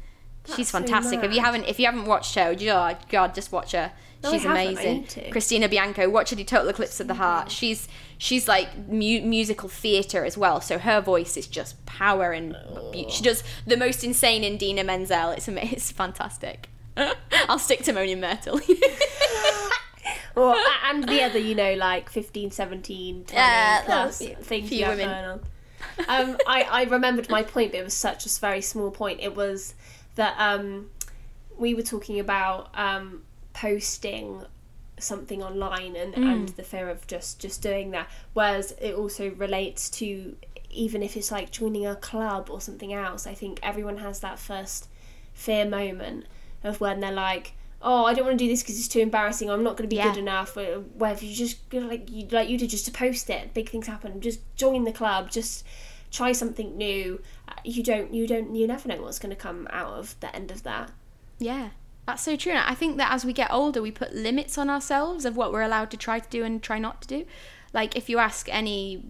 She's That's so fantastic. if you haven't if you haven't watched her, oh god, just watch her. No, She's amazing. Christina Bianco, watch her do Total Eclipse of the Heart. She's she's like mu- musical theatre as well, so her voice is just power and be- she does the most insane Idina Menzel. It's ama- it's fantastic. [LAUGHS] I'll stick to Moaning Myrtle. [LAUGHS] Or, and the other, you know, like 15, 17, 20 Yeah, plus a things few you have women. going on. Um, I, I remembered my point, but it was such a very small point. It was that um, we were talking about um, posting something online and, Mm. and the fear of just, just doing that. Whereas it also relates to even if it's like joining a club or something else, I think everyone has that first fear moment of when they're like, "Oh, I don't want to do this because it's too embarrassing. I'm not going to be Yeah. good enough." Where if you just like you like you did just to post it, big things happen. Just join the club. Just try something new. Uh, You don't you don't you never know what's going to come out of the end of that. yeah, that's so true. And I think that as we get older, we put limits on ourselves of what we're allowed to try to do and try not to do. Like if you ask any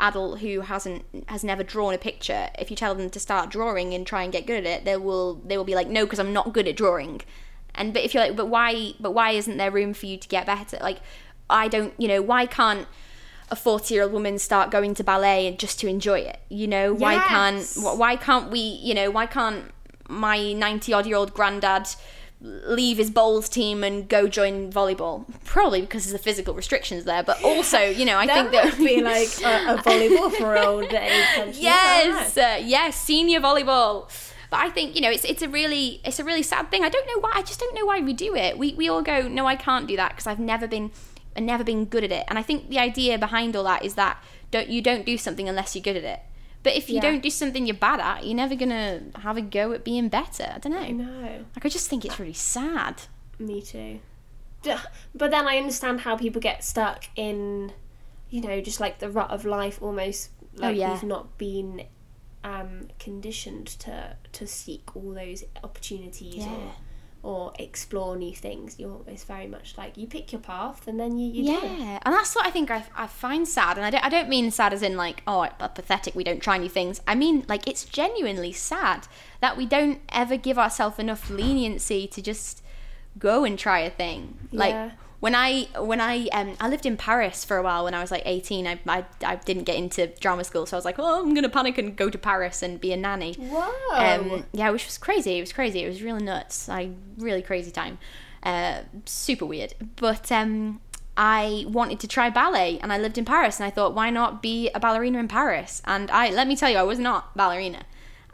adult who hasn't has never drawn a picture, if you tell them to start drawing and try and get good at it, they will they will be like, no, because I'm not good at drawing. And but if you're like, but why? But why isn't there room for you to get better? Like, I don't, you know, why can't a 40 year old woman start going to ballet and just to enjoy it you know why Yes. can't why can't we you know why can't my 90 odd year old granddad leave his bowls team and go join volleyball probably because of the physical restrictions there but also you know i That think that would be [LAUGHS] like a, a volleyball for old age. pensioners. yes uh, yes senior volleyball but I think you know it's it's a really it's a really sad thing. I don't know why. I just don't know why we do it. We we all go no, I can't do that because I've never been and never been good at it. And I think the idea behind all that is that don't you don't do something unless you're good at it. But if you Yeah. don't do something you're bad at, you're never gonna have a go at being better. I don't know. I know. Like I just think it's really sad. Me too. But then I understand how people get stuck in, you know, just like the rut of life almost. Like yeah. we've not been um, conditioned to to seek all those opportunities Yeah. or or explore new things. You're it's very much like you pick your path and then you, you it. Yeah, and that's what I think I, I find sad. And I don't, I don't mean sad as in like, oh, pathetic, we don't try new things. I mean, like, it's genuinely sad that we don't ever give ourselves enough leniency to just go and try a thing. Like, Yeah. When I when I um I lived in Paris for a while when I was like 18 I, I, I didn't get into drama school so I was like oh I'm gonna panic and go to Paris and be a nanny Whoa. um, yeah, which was crazy. It was crazy. It was really nuts. I really crazy time. Uh, super weird. But um, I wanted to try ballet, and I lived in Paris, and I thought, why not be a ballerina in Paris? And I let me tell you, I was not ballerina.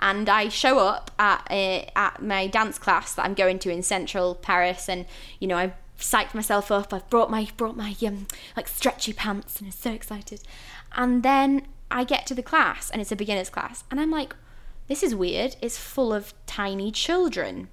And I show up at uh, at my dance class that I'm going to in central Paris, and you know I psyched myself up. I've brought my brought my um like stretchy pants, and I'm so excited. And then I get to the class, and it's a beginners class, and I'm like, this is weird. It's full of tiny children.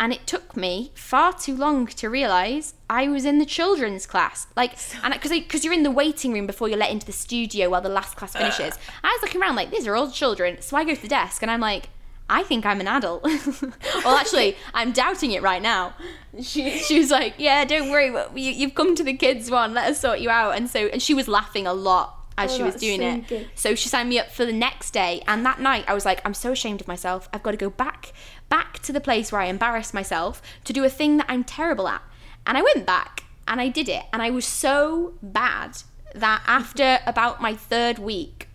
And it took me far too long to realize I was in the children's class. Like, and because because you're in the waiting room before you're let into the studio while the last class finishes. I was looking around like these are all children. So I go to the desk and I'm like, I think I'm an adult. [LAUGHS] well, actually, [LAUGHS] I'm doubting it right now. She [LAUGHS] she was like, yeah, don't worry, you, you've come to the kids one. Let us sort you out. And so and she was laughing a lot as Oh, she was doing so it. good. So she signed me up for the next day, and that night I was like, I'm so ashamed of myself. I've got to go back, back to the place where I embarrassed myself to do a thing that I'm terrible at. And I went back and I did it, and I was so bad that after about my third week,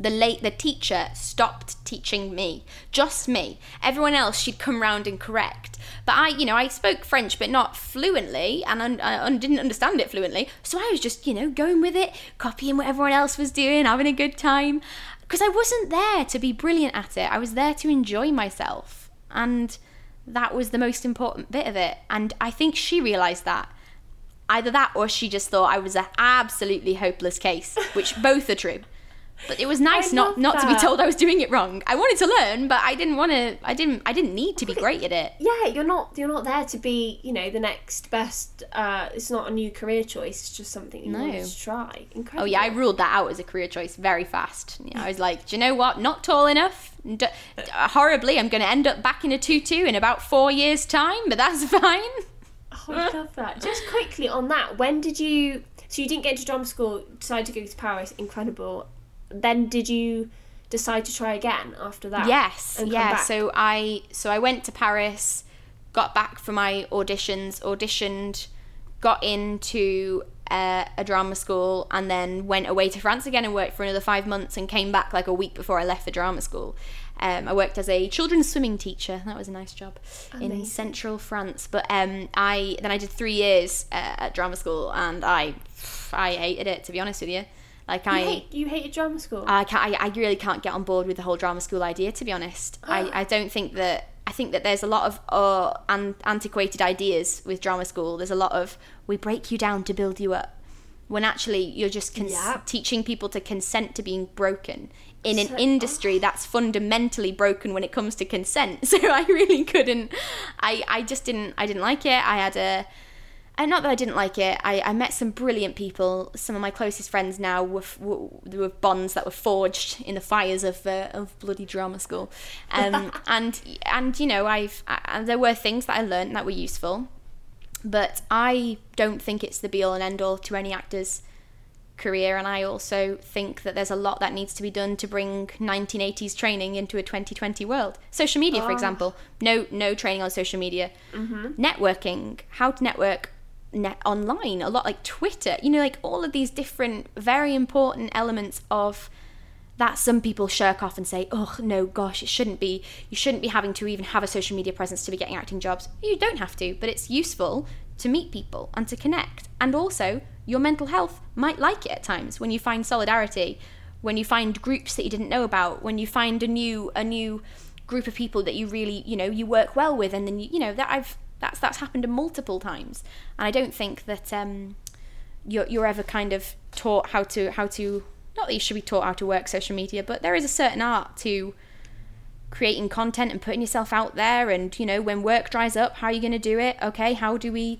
the late the teacher stopped teaching me just me. Everyone else she'd come round and correct. But i you know i spoke french but not fluently and I didn't understand it fluently. So i was just you know going with it copying what everyone else was doing having a good time. Because i wasn't there to be brilliant at it. I was there to enjoy myself. And that was the most important bit of it. And i think she realized that. Either that or she just thought I was an absolutely hopeless case, which both are true. But it was nice not not to be told I was doing it wrong. I wanted to learn, but I didn't want to. I didn't. I didn't need to be great at it. yeah, you're not you're not there to be, you know, the next best. Uh, it's not a new career choice. It's just something you No. wanted to try. Incredible. Oh yeah, I ruled that out as a career choice very fast. Yeah, I was [LAUGHS] like, do you know what? Not tall enough. D- uh, horribly, I'm going to end up back in a tutu in about four years' time, but that's [LAUGHS] fine. Oh, I love that. Just quickly on that, when did you? So you didn't get into drama school, decided to go to Paris. Incredible. Then did you decide to try again after that? Yes, yeah. back? So I so I went to Paris, got back for my auditions, auditioned, got into uh, a drama school, and then went away to France again and worked for another five months, and came back like a week before I left for drama school. Um, I worked as a children's swimming teacher. That was a nice job in central France. But um, I then I did three years uh, at drama school, and I I hated it to be honest with you. Like You, I hate, you hated drama school. I can't, I, I really can't get on board with the whole drama school idea to be honest. I, I don't think that I think that there's a lot of uh, an, antiquated ideas with drama school. There's a lot of we break you down to build you up. When actually you're just cons- Yeah. teaching people to consent to being broken. In an So- industry that's fundamentally broken when it comes to consent. [LAUGHS] So I really couldn't I, I just didn't I didn't like it. I had a and not that I didn't like it. I, I met some brilliant people. Some of my closest friends now were, were, were bonds that were forged in the fires of uh, of bloody drama school. Um, [LAUGHS] and and you know I've I, and there were things that I learned that were useful, but I don't think it's the be all and end all to any actor's career. And I also think that there's a lot that needs to be done to bring 1980s training into a 2020 world. Social media, for example, no no training on social media. Networking, how to network net online, a lot like Twitter. You know, like all of these different, very important elements of that some people shirk off and say, oh, no, gosh, it shouldn't be. You shouldn't be having to even have a social media presence to be getting acting jobs. You don't have to, but it's useful to meet people and to connect. And also, your mental health might like it at times when you find solidarity, when you find groups that you didn't know about, when you find a new, a new group of people that you really, you know, you work well with. And then, you, you know, that I've, that's, that's happened multiple times. And I don't think that, um, you're, you're ever kind of taught how to how to not that you should be taught how to work social media, but there is a certain art to creating content and putting yourself out there and you know when work dries up how are you going to do it? Okay how do we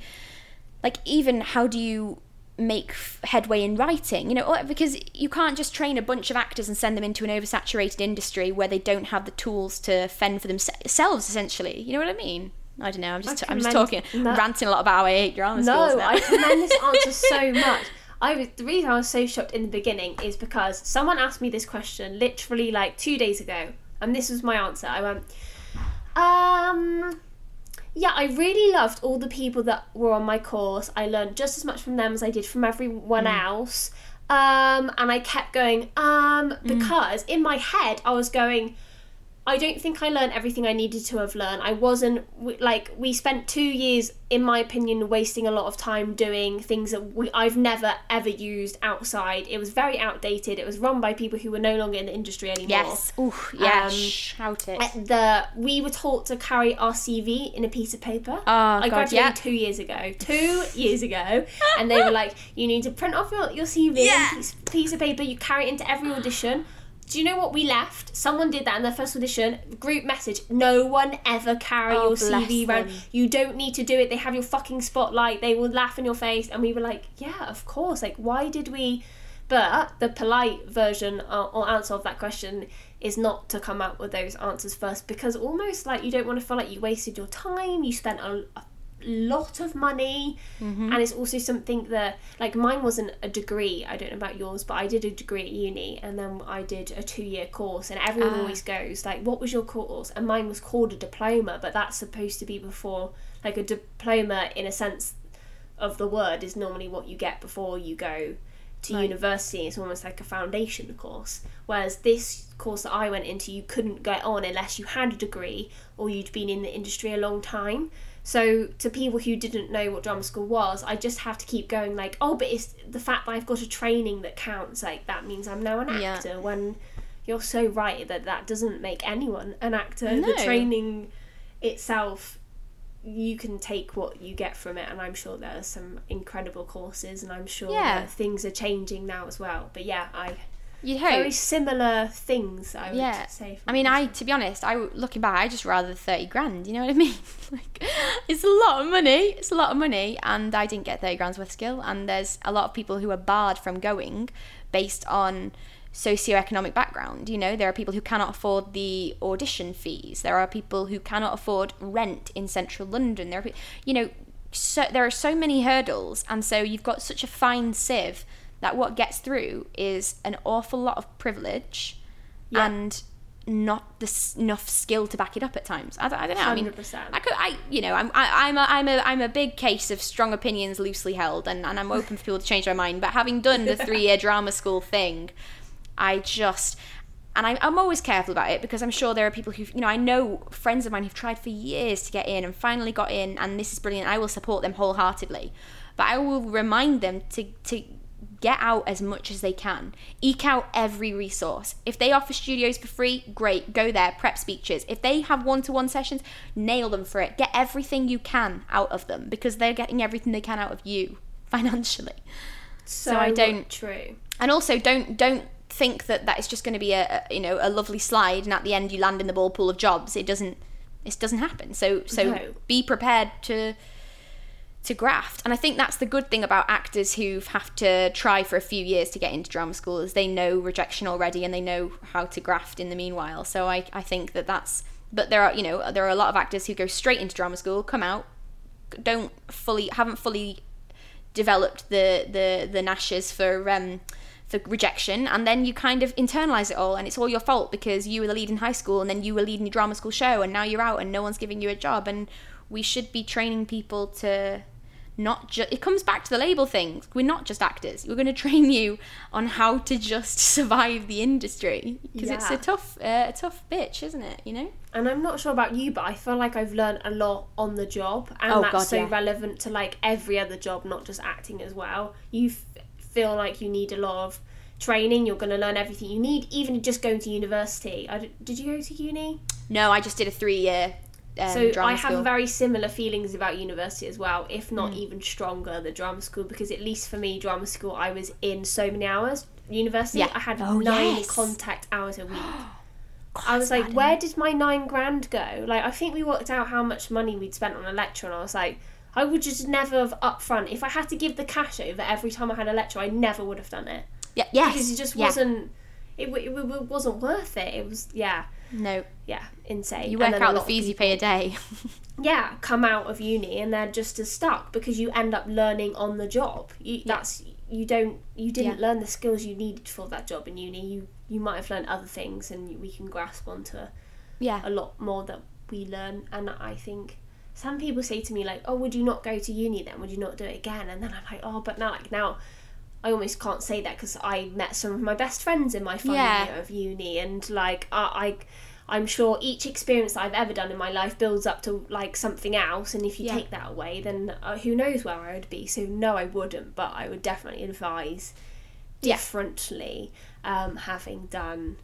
like even how do you make headway in writing? You know because you can't just train a bunch of actors and send them into an oversaturated industry where they don't have the tools to fend for themselves essentially. You know what i mean i don't know i'm just I i'm just talking no, ranting a lot about how i hate drama no schools now. i commend this answer so [LAUGHS] much I was the reason I was so shocked in the beginning is because someone asked me this question literally like two days ago, and this was my answer. I went, um, yeah, I really loved all the people that were on my course. I learned just as much from them as I did from everyone mm. else. Um, and I kept going, um, mm. because mm. in my head I was going, I don't think I learned everything I needed to have learned. I wasn't like we spent two years, in my opinion, wasting a lot of time doing things that we, I've never ever used outside. It was very outdated. It was run by people who were no longer in the industry anymore. Yes, ooh, yeah, um, shout it. The we were taught to carry our CV in a piece of paper. Oh, I God, graduated yeah. two years ago. Two years ago, and they were like, you need to print off your, your CV, yeah. piece, piece of paper. You carry it into every audition. Do you know what we left? Someone did that in their first audition. Group message. No one ever carry oh, your CV around. You don't need to do it. They have your fucking spotlight. They will laugh in your face. And we were like, yeah, of course. Like, why did we? But the polite version uh, or answer of that question is not to come out with those answers first because almost like you don't want to feel like you wasted your time. You spent a, a lot of money mm-hmm. and it's also something that like mine wasn't a degree i don't know about yours but i did a degree at uni and then i did a two year course and everyone uh. always goes like what was your course and mine was called a diploma but that's supposed to be before like a diploma in a sense of the word is normally what you get before you go to right. university it's almost like a foundation course whereas this course that i went into you couldn't get on unless you had a degree or you'd been in the industry a long time so to people who didn't know what drama school was, I just have to keep going like, oh, but it's the fact that I've got a training that counts. Like that means I'm now an actor. Yeah. When you're so right that that doesn't make anyone an actor. No. The training itself, you can take what you get from it, and I'm sure there are some incredible courses, and I'm sure yeah. things are changing now as well. But yeah, I You'd hope. Very similar things, I would yeah. say. I mean, I to be honest, I looking back, I just rather thirty grand. You know what I [LAUGHS] mean? like, it's a lot of money. It's a lot of money, and I didn't get thirty grand's worth of skill. And there's a lot of people who are barred from going based on socioeconomic background. You know, there are people who cannot afford the audition fees. There are people who cannot afford rent in central London. There are, you know, so there are so many hurdles, and so you've got such a fine sieve that what gets through is an awful lot of privilege yeah. and not the, enough skill to back it up at times. I, I don't know. 100%. I mean, I could, I, you know, I'm, I, am i I'm a, I'm a big case of strong opinions loosely held, and, and I'm open for people to change their mind. But having done the [LAUGHS] three year drama school thing, I just, and I, I'm always careful about it because I'm sure there are people who, you know, I know friends of mine who've tried for years to get in and finally got in, and this is brilliant. I will support them wholeheartedly, but I will remind them to to get out as much as they can. Eke out every resource. If they offer studios for free, great, go there, prep speeches. If they have one to one sessions, nail them for it. Get everything you can out of them because they're getting everything they can out of you [LAUGHS] financially. So, so I don't true. And also don't don't think that that is just going to be a, a, you know a lovely slide and at the end you land in the ball pool of jobs. It doesn't it doesn't happen. So so no. be prepared to to graft. And I think that's the good thing about actors who have to try for a few years to get into drama school is they know rejection already and they know how to graft in the meanwhile. So I, I think that that's but there are you know there are a lot of actors who go straight into drama school, come out, don't fully haven't fully developed the the the nashes for um for rejection and then you kind of internalize it all and it's all your fault because you were the lead in high school and then you were leading your drama school show and now you're out and no one's giving you a job and we should be training people to not just it comes back to the label thing we're not just actors we're going [LAUGHS] to train you on how to just [LAUGHS] survive the industry because yeah. it's a tough uh, a tough bitch isn't it you know and i'm not sure about you but i feel like i've learned a lot on the job and oh, that's God, so yeah. relevant to like every other job not just acting as well you f- feel like you need a lot of training you're going to learn everything you need even just going to university I, did you go to uni no i just did a three year um, So drama I have school. very similar feelings about university as well, if not even stronger than drama school, because at least for me, drama school, I was in so many hours. University, Yeah. I had Oh, nine yes. contact hours a week. [GASPS] God, I was like, where did my nine grand go? Like, I think we worked out how much money we'd spent on a lecture, and I was like, I would just never have upfront. If I had to give the cash over every time I had a lecture, I never would have done it it? Yeah, yes. because it just yeah. wasn't. It, w- it, wasn't worth it. It was yeah, No, yeah, insane. you work out the fees you pay a day. [LAUGHS] yeah come out of uni and they're just as stuck because you end up learning on the job you, that's you don't you didn't Yeah. learn the skills you needed for that job in uni you you might have learned other things and we can grasp onto yeah. a lot more that we learn and i think some people say to me like oh would you not go to uni then would you not do it again and then i'm like oh but now like now I almost can't say that because I met some of my best friends in my final Yeah. year of uni, and like I, I, I'm sure each experience that I've ever done in my life builds up to like something else, and if you Yeah. take that away, then uh, who knows where I would be? So no, I wouldn't, but I would definitely advise Yeah. differently, um, having done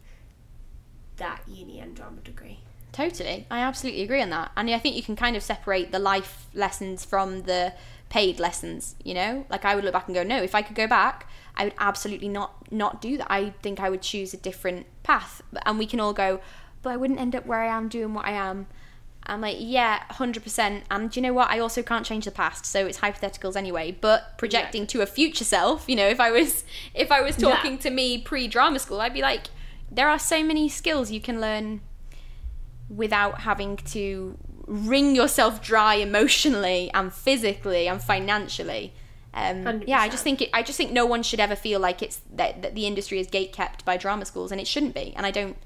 that uni and drama degree. Totally. I absolutely agree on that. And I think you can kind of separate the life lessons from the paid lessons, you know? Like I would look back and go, no, if I could go back, I would absolutely not not do that. I think I would choose a different path. And we can all go, but I wouldn't end up where I am doing what I am. I'm like, yeah, 100%. And do you know what? I also can't change the past, so it's hypotheticals anyway. But projecting to a future self, you know, if I was if I was Yeah. talking to me pre-drama school, I'd be like, there are so many skills you can learn without having to wring yourself dry emotionally and physically and financially. Um, yeah, I just think it, I just think no one should ever feel like it's that, that the industry is gatekept by drama schools, and it shouldn't be. And I don't.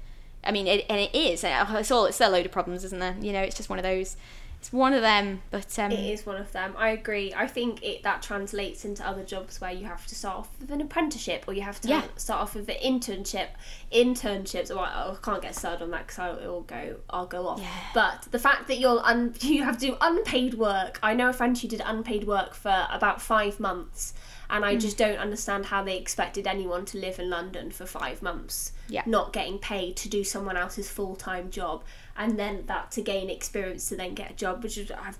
I mean, it, and it is. It's all. It's a load of problems, isn't there? You know, it's just one of those. It's one of them. But um, It is one of them. I agree. I think it that translates into other jobs where you have to start off with an apprenticeship or you have to Yeah. start off with an internship. Internships. Well, I can't get started on that because it'll go. I'll go off. Yeah. But the fact that you'll un- [LAUGHS] you have to do unpaid work. I know a friend who did unpaid work for about five months. And Hmm. I just don't understand how they expected anyone to live in London for five months, Yeah. not getting paid to do someone else's full time job, and then that to gain experience to then get a job, which is I've,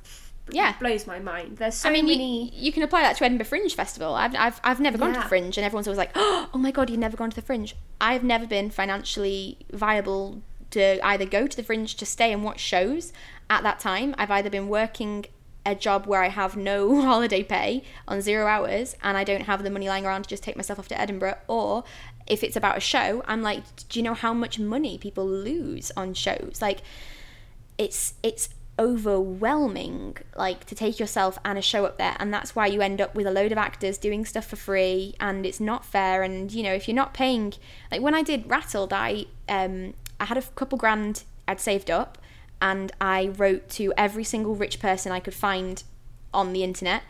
Yeah. blows my mind. There's so I mean, many. you, you can apply that to Edinburgh Fringe Festival. I've, I've, I've never gone to the Fringe, and everyone's always like, [GASPS] oh my god, you've never gone to the Fringe. I've never been financially viable to either go to the Fringe to stay and watch shows at that time. I've either been working a job where I have no [LAUGHS] holiday pay on zero hours and I don't have the money lying around to just take myself off to Edinburgh, or if it's about a show, I'm like, do you know how much money people lose on shows? Like, it's it's overwhelming like to take yourself and a show up there. And that's why you end up with a load of actors doing stuff for free and it's not fair. And you know if you're not paying like when I did Rattled I um I had a couple grand I'd saved up and I wrote to every single rich person I could find on the internet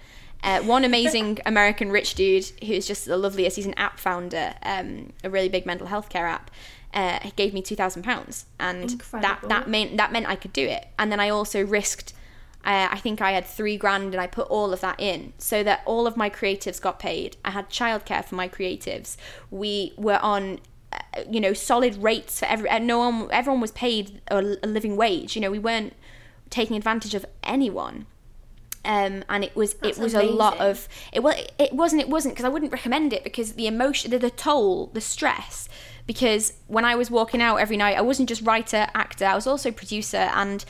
uh, one amazing American rich dude who's just the loveliest. He's an app founder, um, a really big mental health care app. Uh, gave me two thousand pounds, and that Incredible. that meant that meant I could do it. And then I also risked. Uh, I think I had three grand, and I put all of that in so that all of my creatives got paid. I had childcare for my creatives. We were on uh, you know solid rates for every no one everyone was paid a, a living wage you know we weren't taking advantage of anyone um, and it was That's it was a lot of it was it wasn't it wasn't because I wouldn't recommend it because the emotion the, the toll the stress because when I was walking out every night I wasn't just writer actor I was also producer and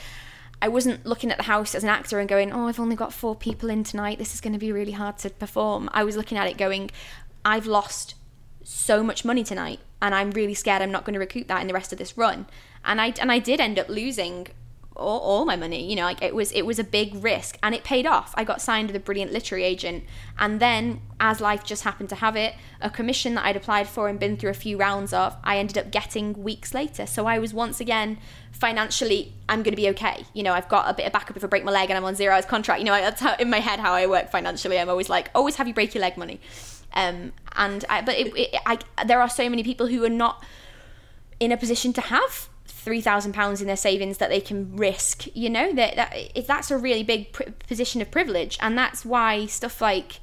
I wasn't looking at the house as an actor and going oh I've only got four people in tonight this is going to be really hard to perform. I was looking at it going I've lost so much money tonight and I'm really scared I'm not going to recoup that in the rest of this run. And I and I did end up losing all, all my money you know like it was it was a big risk and it paid off. I got signed with a brilliant literary agent and then as life just happened to have it a commission that I'd applied for and been through a few rounds of I ended up getting weeks later. So I was once again financially I'm going to be okay. You know I've got a bit of backup if I break my leg and I'm on zero hours contract. You know that's how in my head how I work financially. I'm always like always have you break your leg money. Um, and I, but it, it, I, there are so many people who are not in a position to have three thousand pounds in their savings that they can risk. You know that that if that's a really big pri position of privilege, and that's why stuff like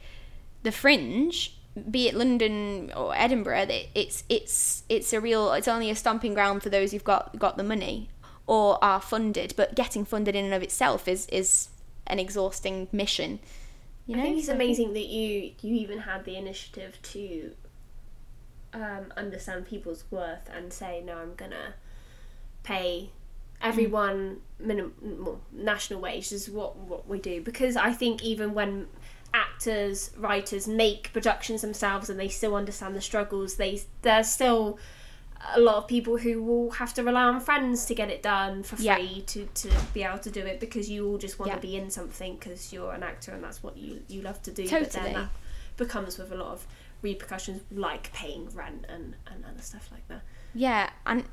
the Fringe, be it London or Edinburgh, that it's it's it's a real it's only a stomping ground for those who've got got the money. or are funded. But getting funded in and of itself is is an exhausting mission. You know? I think it's So amazing that you you even had the initiative to um, understand people's worth and say, no, I'm gonna pay mm. everyone minimum national wage is what what we do. Because I think even when actors writers make productions themselves and they still understand the struggles they there's still a lot of people who will have to rely on friends to get it done for Yeah. free to, to be able to do it because you all just want Yeah. to be in something because you're an actor and that's what you you love to do. But then that becomes with a lot of repercussions like paying rent and, and other stuff like that. Yeah, and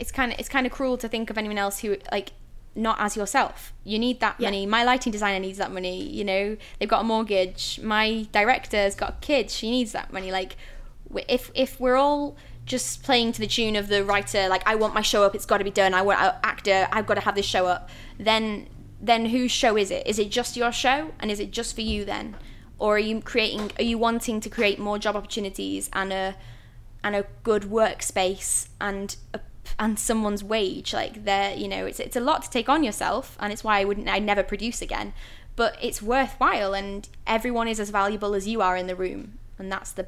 it's kind of it's kind of cruel to think of anyone else who like not as yourself. You need that Yeah. money. My lighting designer needs that money. You know, they've got a mortgage. My director's got kids. She needs that money. Like, if if we're all just playing to the tune of the writer, like I want my show up, it's got to be done. I want an actor, I've got to have this show up. Then then whose show is it? Is it just your show, and is it just for you then, or are you creating? Are you wanting to create more job opportunities and a and a good workspace and a, and someone's wage like there you know it's it's a lot to take on yourself and it's why I wouldn't I never produce again but it's worthwhile and everyone is as valuable as you are in the room and that's the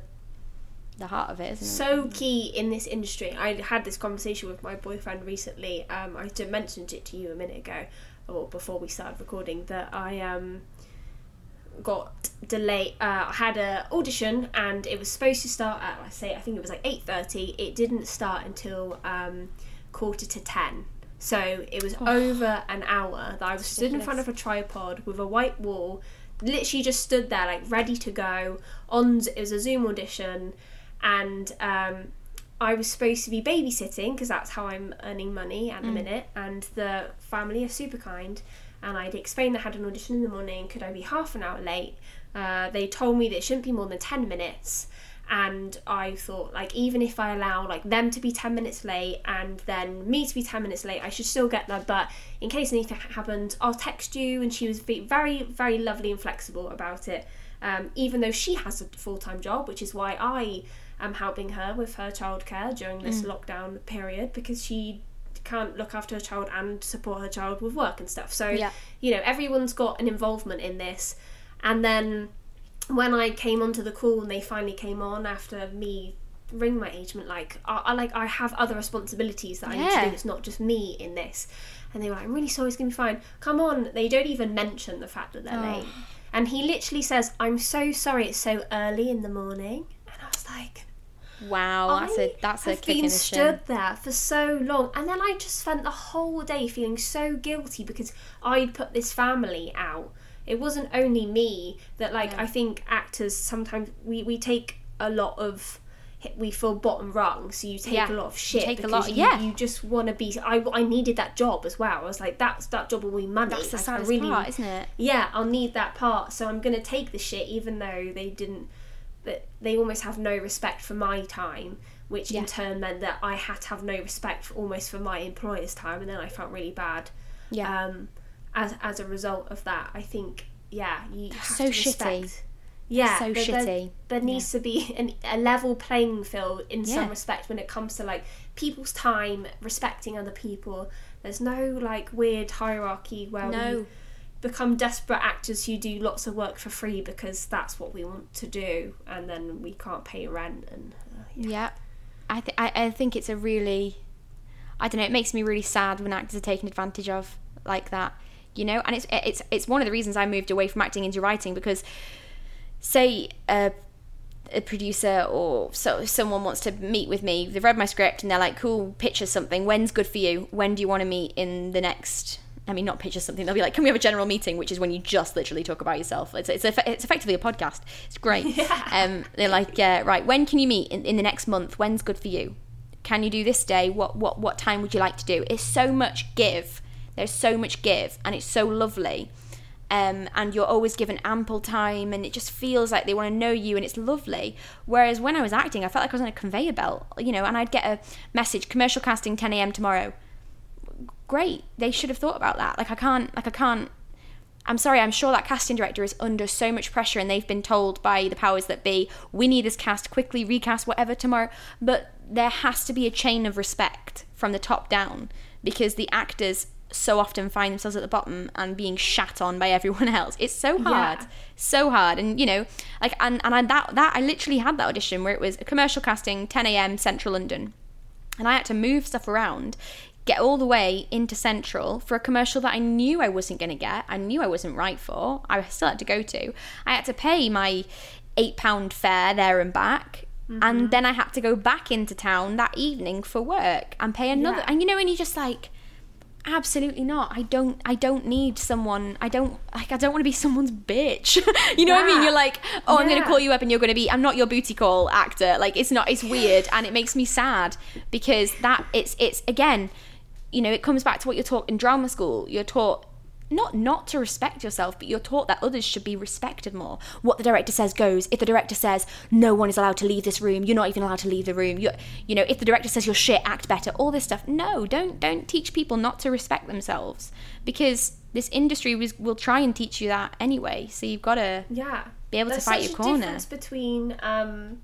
the heart of it isn't it so key in this industry. I had this conversation with my boyfriend recently. Um, I mentioned it to you a minute ago, or before we started recording, that I um got delayed. Uh, I had a audition and it was supposed to start at I say I think it was like eight thirty. It didn't start until um, quarter to ten. So it was over an hour that I was stood in front of a tripod with a white wall, literally just stood there like ready to go. On it was a Zoom audition, and um, I was supposed to be babysitting because that's how I'm earning money at the minute. And the family are super kind. And I'd explained I had an audition in the morning. Could I be half an hour late? Uh, they told me that it shouldn't be more than 10 minutes. And I thought, like, even if I allow like them to be 10 minutes late and then me to be 10 minutes late, I should still get there. But in case anything happens, I'll text you. And she was very, very lovely and flexible about it. Um, even though she has a full time job, which is why I am helping her with her childcare during this lockdown period because she can't look after her child and support her child with work and stuff. So, Yeah. you know, everyone's got an involvement in this. And then when I came onto the call and they finally came on after me ring my agent, like I, I like I have other responsibilities that I need to do. It's not just me in this. And they were like, I'm really sorry, it's gonna be fine. Come on. They don't even mention the fact that they're Oh. late. And he literally says, I'm so sorry it's so early in the morning. And I was like, wow that's a I that's a kick in been stood there for so long, and then I just spent the whole day feeling so guilty because I'd put this family out. It wasn't only me that, like, I think actors sometimes we we take a lot of. We feel bottom rung, so you take Yeah, a lot of you shit take a lot- you, yeah. you just want to be. I, I needed that job as well. I was like, that's that job will be money. that's the saddest really part isn't it yeah, I'll need that part. So I'm gonna take the shit, even though they didn't. They almost have no respect for my time, which Yeah. in turn meant that I had to have no respect for, almost for my employer's time, and then I felt really bad. yeah Um, as as a result of that, I think yeah, you have so to shitty. respect. Yeah, so there- there- shitty. There needs to be an, a level playing field in some respect when it comes to like people's time, respecting other people. There's no like weird hierarchy where No. we become desperate actors who do lots of work for free because that's what we want to do, and then we can't pay rent and. Uh, yeah. I, th- I I think it's a really, I don't know. It makes me really sad when actors are taken advantage of like that, you know. And it's it's it's one of the reasons I moved away from acting into writing because, say a, a producer or so someone wants to meet with me, they've read my script and they're like, "Cool, picture something. When's good for you? When do you want to meet in the next?" I mean, not picture something. They'll be like, "Can we have a general meeting?" Which is when you just literally talk about yourself. It's it's, a, it's effectively a podcast. It's great. [LAUGHS] Um, they're like, uh, "Right, when can you meet in, in the next month? When's good for you? Can you do this day? What what what time would you like to do?" It's so much give. There's so much give, and it's so lovely. Um, and you're always given ample time, and it just feels like they want to know you, and it's lovely. Whereas when I was acting, I felt like I was on a conveyor belt, you know, and I'd get a message: commercial casting, 10 a.m. tomorrow great. They should have thought about that. Like I can't like I can't I'm sorry, I'm sure that casting director is under so much pressure and they've been told by the powers that be, we need this cast quickly, recast whatever tomorrow. But there has to be a chain of respect from the top down because the actors so often find themselves at the bottom and being shat on by everyone [LAUGHS] else. It's so hard, Yeah. so hard, and you know, like and and I, that that I literally had that audition where it was a commercial casting, 10 a.m. Central London, and I had to move stuff around. Get all the way into Central for a commercial that I knew I wasn't going to get. I knew I wasn't right for. I still had to go to. I had to pay my eight pound fare there and back. And mm-hmm. then I had to go back into town that evening for work and pay another. Yeah. And you know, and you just like, absolutely not. I don't. I don't need someone. I don't like. I don't want to be someone's bitch. [LAUGHS] you know what I mean? You're like, oh, I'm gonna call you up and you're going to be. I'm not your booty call actor. Like it's not. It's weird and it makes me sad because that it's it's again, you know, it comes back to what you're taught in drama school. You're taught not not to respect yourself, but you're taught that others should be respected more. What the director says goes. If the director says no one is allowed to leave this room, you're not even allowed to leave the room. You you know, if the director says you're shit, act better. All this stuff. No, don't don't teach people not to respect themselves because this industry was, will try and teach you that anyway. So you've got to Yeah. be able There's to fight such your a corner. difference between um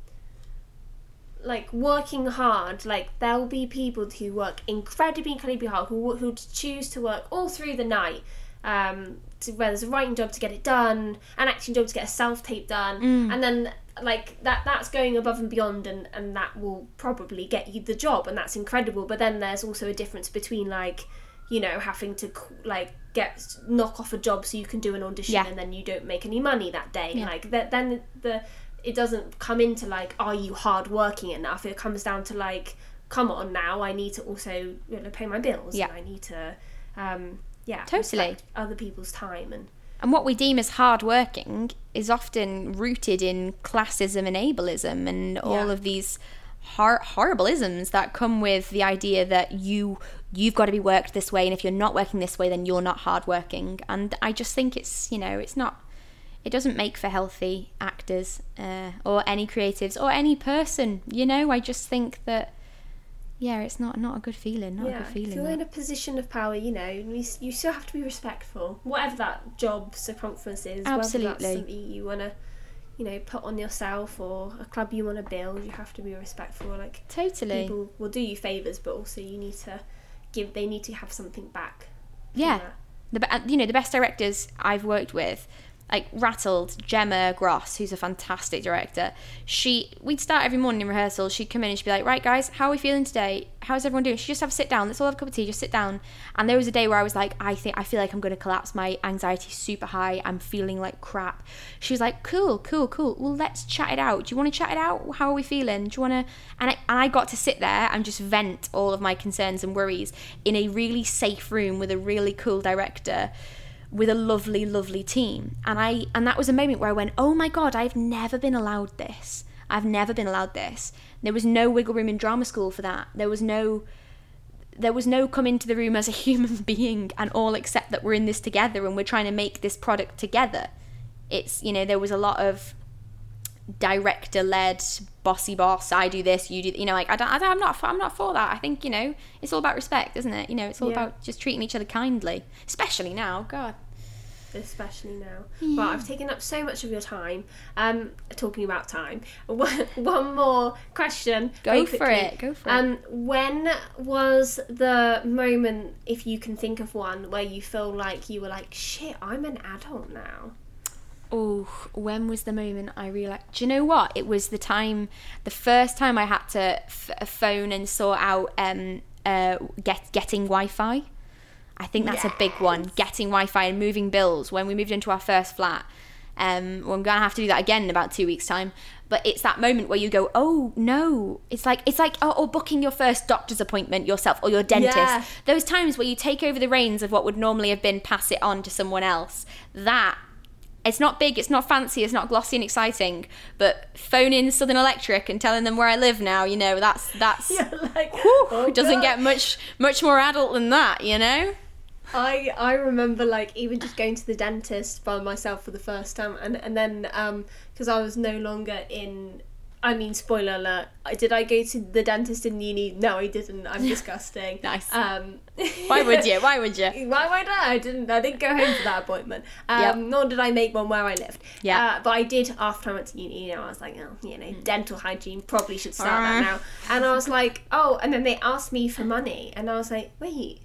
like working hard like there'll be people who work incredibly incredibly hard who who choose to work all through the night um to, where there's a writing job to get it done an acting job to get a self tape done Mm. and then like that that's going above and beyond and and that will probably get you the job and that's incredible but then there's also a difference between like you know having to like get knock off a job so you can do an audition Yeah. and then you don't make any money that day Yeah. like that then the it doesn't come into like are you hardworking enough it comes down to like come on now i need to also you know, pay my bills Yeah. and i need to um yeah Totally. other people's time and And what we deem as hardworking is often rooted in classism and ableism and all Yeah. of these hor- horrible isms that come with the idea that you you've got to be worked this way and if you're not working this way then you're not hardworking and I just think it's you know it's not it doesn't make for healthy actors uh, or any creatives or any person you know I just think that yeah it's not not a good feeling not a good feeling if you're that. in a position of power you know you, you still have to be respectful whatever that job circumference is whether Absolutely. that's something you want to you know put on yourself or a club you want to build you have to be respectful like totally people will do you favors but also you need to give they need to have something back Yeah. that. the uh, you know the best directors I've worked with, like Rattled, Gemma Gross, who's a fantastic director. She we'd start every morning in rehearsal. She'd come in and she'd be like, "Right, guys, how are we feeling today? How's everyone doing?" She'd just have a sit down. Let's all have a cup of tea. Just sit down. And there was a day where I was like, "I think I feel like I'm going to collapse. My anxiety's super high. I'm feeling like crap." She was like, "Cool, cool, cool. Well, let's chat it out. Do you want to chat it out? How are we feeling? Do you want to?" And I, and I got to sit there and just vent all of my concerns and worries in a really safe room with a really cool director with a lovely lovely team. And i and that was a moment where i went oh my god i've never been allowed this. I've never been allowed this. There was no wiggle room in drama school for that. There was no there was no come into the room as a [LAUGHS] human being and all accept that we're in this together and we're trying to make this product together. It's you know there was a lot of director led bossy boss i do this you do you know like I don't, I i'm not for, i'm not for that. I think you know it's all about respect isn't it? You know it's all Yeah. about just treating each other kindly especially now. God especially now. Well, I've taken up so much of your time. Um, talking about time. [LAUGHS] One, more question. Go for it, go for it. um, When was the moment, if you can think of one, where you feel like you were like, shit, I'm an adult now? Oh, when was the moment I realized? Do you know what? It was the time, the first time I had to f- phone and sort out um, uh, get getting Wi-Fi. I think that's a big one. Getting Wi-Fi and moving bills. When we moved into our first flat, um, well, I'm gonna have to do that again in about two weeks' time. But it's that moment where you go, oh no! It's like it's like oh, or booking your first doctor's appointment yourself or your dentist. Yeah. Those times where you take over the reins of what would normally have been pass it on to someone else. That it's not big, it's not fancy, it's not glossy and exciting, but phoning Southern Electric and telling them where I live now, you know, that's that's [LAUGHS] like, whew, oh it doesn't God. get much much more adult than that, you know? I I remember like even just going to the dentist by myself for the first time, and and then um because I was no longer in. I mean, spoiler alert. Did I go to the dentist in uni? No, I didn't. I'm [LAUGHS] disgusting. Nice. Um, [LAUGHS] Why would you? Why would you? [LAUGHS] Why would I? I didn't. I didn't go home for that appointment. Um, Yep. Nor did I make one where I lived. Yeah. Uh, but I did after I went to uni. You know, I was like, oh, you know, Hmm. dental hygiene probably should start Uh. that now. And I was like, oh, and then they asked me for money, and I was like, wait,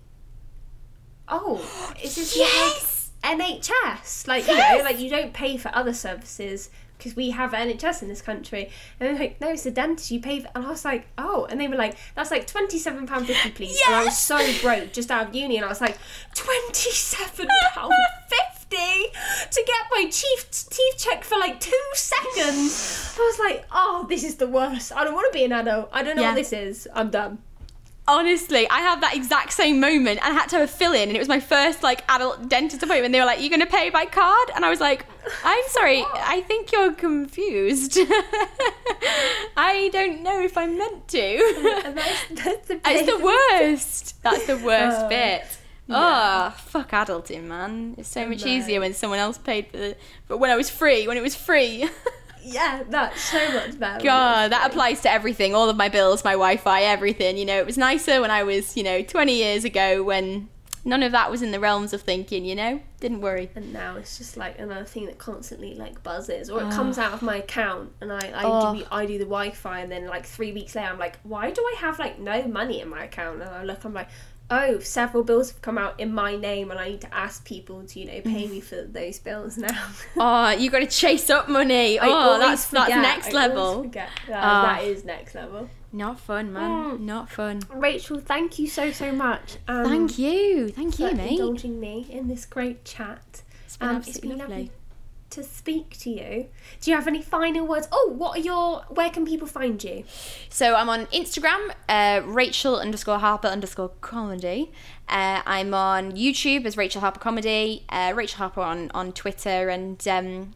oh, is this Yes! like NHS? Like you know, like you don't pay for other services because we have NHS in this country. And they're like, no, it's the dentist. You pay for, and I was like, oh, and they were like, that's like twenty seven pound fifty, please. And I was so broke just out of uni, and I was like, twenty seven pound fifty to get my teeth teeth checked for like two seconds. I was like, oh, this is the worst. I don't want to be an adult. I don't know Yeah. what this is. I'm done. Honestly, I had that exact same moment and I had to have a fill in, and it was my first like adult dentist appointment. They were like, "You're going to pay by card?" And I was like, "I'm [LAUGHS] sorry, I think you're confused. [LAUGHS] I don't know if I'm meant to." [LAUGHS] That's, that's the it's the worst. That's the worst Oh, bit. yeah. Oh, fuck adulting, man. It's so much easier when someone else paid for the. But when I was free, when it was free. Yeah, that's so much better. God, that applies to everything. All of my bills, my Wi-Fi, everything. You know, it was nicer when I was, you know, 20 years ago when none of that was in the realms of thinking. You know, didn't worry. And now it's just like another thing that constantly like buzzes, or it ah. comes out of my account, and I I, Oh. do, I do the Wi-Fi, and then like three weeks later, I'm like, why do I have like no money in my account? And I look, I'm like, oh, several bills have come out in my name, and I need to ask people to you know pay me for those bills now. [LAUGHS] Oh, you got to chase up money. I Oh, that's that's next I level. That, Ah. that is next level. Not fun, man. Mm. Not fun. Rachel, thank you so so much. Um, Thank you, thank you, for mate. indulging me in this great chat. It's been Um, absolutely lovely. To speak to you. Do you have any final words? Oh, what are your? Where can people find you? So I'm on Instagram, uh, Rachel underscore Harper underscore comedy. Uh, I'm on YouTube as Rachel Harper Comedy. Uh, Rachel Harper on on Twitter, and um,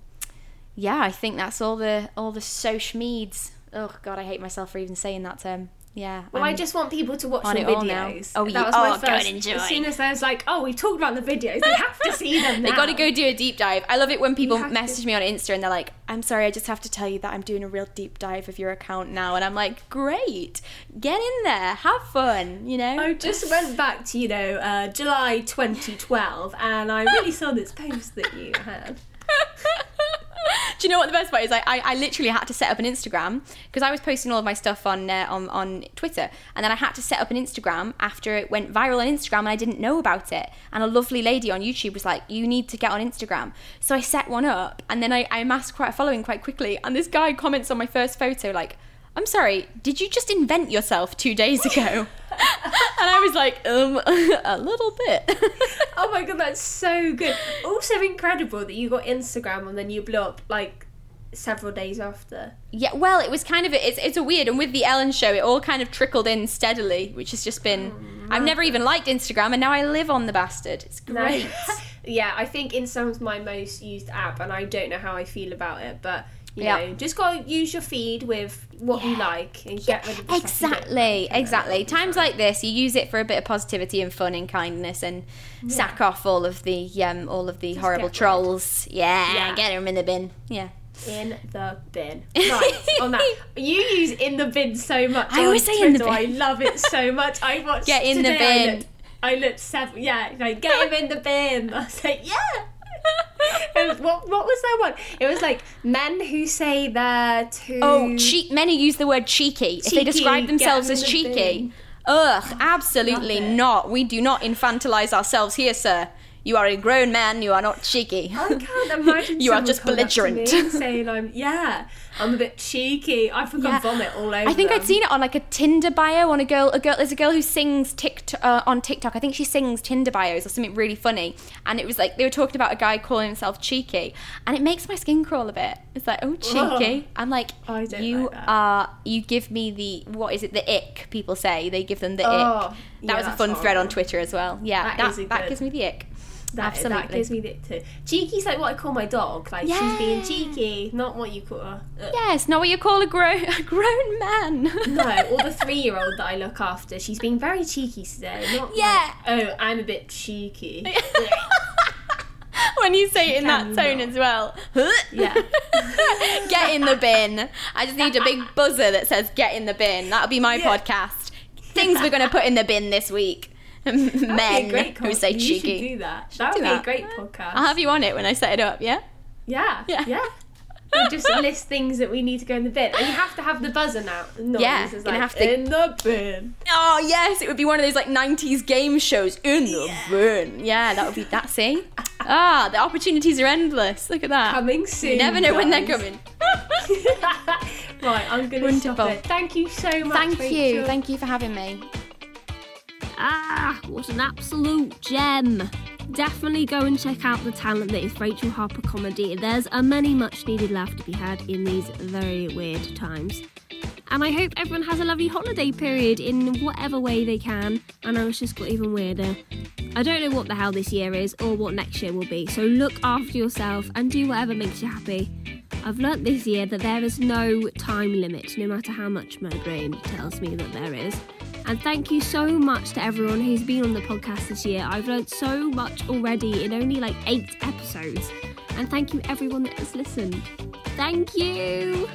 yeah, I think that's all the all the social meds. Oh God, I hate myself for even saying that term. Yeah. Well, i I'm- just want people to watch on your it all now. videos. Oh, that you- was my oh, go first. and enjoy. As soon as I was like, "Oh, we've talked about the videos," they have to see them. [LAUGHS] They got to go do a deep dive. I love it when people have to. message me on Insta and they're like, "I'm sorry, I just have to tell you that I'm doing a real deep dive of your account now." And I'm like, "Great, get in there, have fun," you know. I just went back to you know uh, July 2012, and I really saw this post that you had. [LAUGHS] [LAUGHS] Do you know what the best part is? I, I, I literally had to set up an Instagram because I was posting all of my stuff on, uh, on on Twitter, and then I had to set up an Instagram after it went viral on Instagram, and I didn't know about it. And a lovely lady on YouTube was like, "You need to get on Instagram." So I set one up, and then I, I amassed quite a following quite quickly. And this guy comments on my first photo like. I'm sorry, did you just invent yourself two days ago? [LAUGHS] and I was like, um, [LAUGHS] a little bit. [LAUGHS] Oh my god, that's so good. Also incredible that you got Instagram and then you blew up like several days after. Yeah, well, it was kind of it's it's a weird, and with the Ellen show, it all kind of trickled in steadily, which has just been. I've never even liked Instagram, and now I live on the bastard. It's No. great. [LAUGHS] yeah, I think Instagram's my most used app, and I don't know how I feel about it, but you Yeah. know, just gotta use your feed with what you like and get rid of the stuff you don't exactly, exactly. Times like this, you use it for a bit of positivity and fun and kindness, and sack off all of the um all of the horrible trolls. Yeah, Yeah. get them in the bin. Yeah. in the bin. [LAUGHS] Right on that, you use in the bin so much. I always say in the bin. I love it so much. I [LAUGHS] watched. Get in the today, I bin. looked, I looked several. Yeah, like get him in the bin. I was like, yeah. [LAUGHS] Was- what what was that one? It was like men who say they're too. Oh, cheek. Many use the word cheeky if they describe themselves as cheeky. bin. Ugh, absolutely not. We do not infantilize ourselves here, sir. You are a grown man. You are not cheeky. I can't [LAUGHS] imagine. You are just coming up to belligerent. saying I'm yeah, I'm a bit cheeky. I forgot Yeah. vomit all over. I think I'd seen it on like a Tinder bio on a girl. A girl. There's a girl who sings tikt uh, on TikTok. I think she sings Tinder bios or something really funny. And it was like they were talking about a guy calling himself cheeky, and it makes my skin crawl a bit. It's like oh cheeky. I'm like you like are. You give me the what is it? The ick. People say they give them the Oh, ick. That yeah, was a fun thread on. Twitter as well. Yeah, That that that gives me the ick. That, Absolutely. that gives me the too. Cheeky's like what I call my dog. Like she's being cheeky, not what you call her. Ugh. Yes, not what you call a grown [LAUGHS] a grown man. No, or the [LAUGHS] three-year-old that I look after. She's being very cheeky today. Not Yeah. Like, oh, I'm a bit cheeky. [LAUGHS] when you say it in that tone not. as well. Yeah. get in the bin. I just need a big buzzer that says get in the bin. That'll be my Yeah. podcast. Things we're going to put in the bin this week. That'd be a Men who say you cheeky. should do that. That would be that. a great podcast. I'll have you on it when I set it up, yeah? yeah. Yeah. Yeah. [LAUGHS] we just list things that we need to go in the bin, and you have to have the buzzer now. Noise Yeah, is like, have to- in the bin. Oh yes, it would be one of those like '90s game shows in the bin. Yeah, that would be that. See, ah, the opportunities are endless. Look at that. Coming soon. you never know when they're coming. [LAUGHS] right, I'm gonna stop it. Thank you so much. Thank you, thank you for having me. Ah, what an absolute gem. Definitely go and check out the talent that is Rachel Harper Comedy. There's a many much needed laugh to be had in these very weird times. And I hope everyone has a lovely holiday period in whatever way they can. I know it's just got even weirder. I don't know what the hell this year is or what next year will be, so look after yourself and do whatever makes you happy. I've learnt this year that there is no time limit, no matter how much my brain tells me that there is. And thank you so much to everyone who's been on the podcast this year. I've learned so much already in only like eight episodes. And thank you everyone that has listened. Thank you!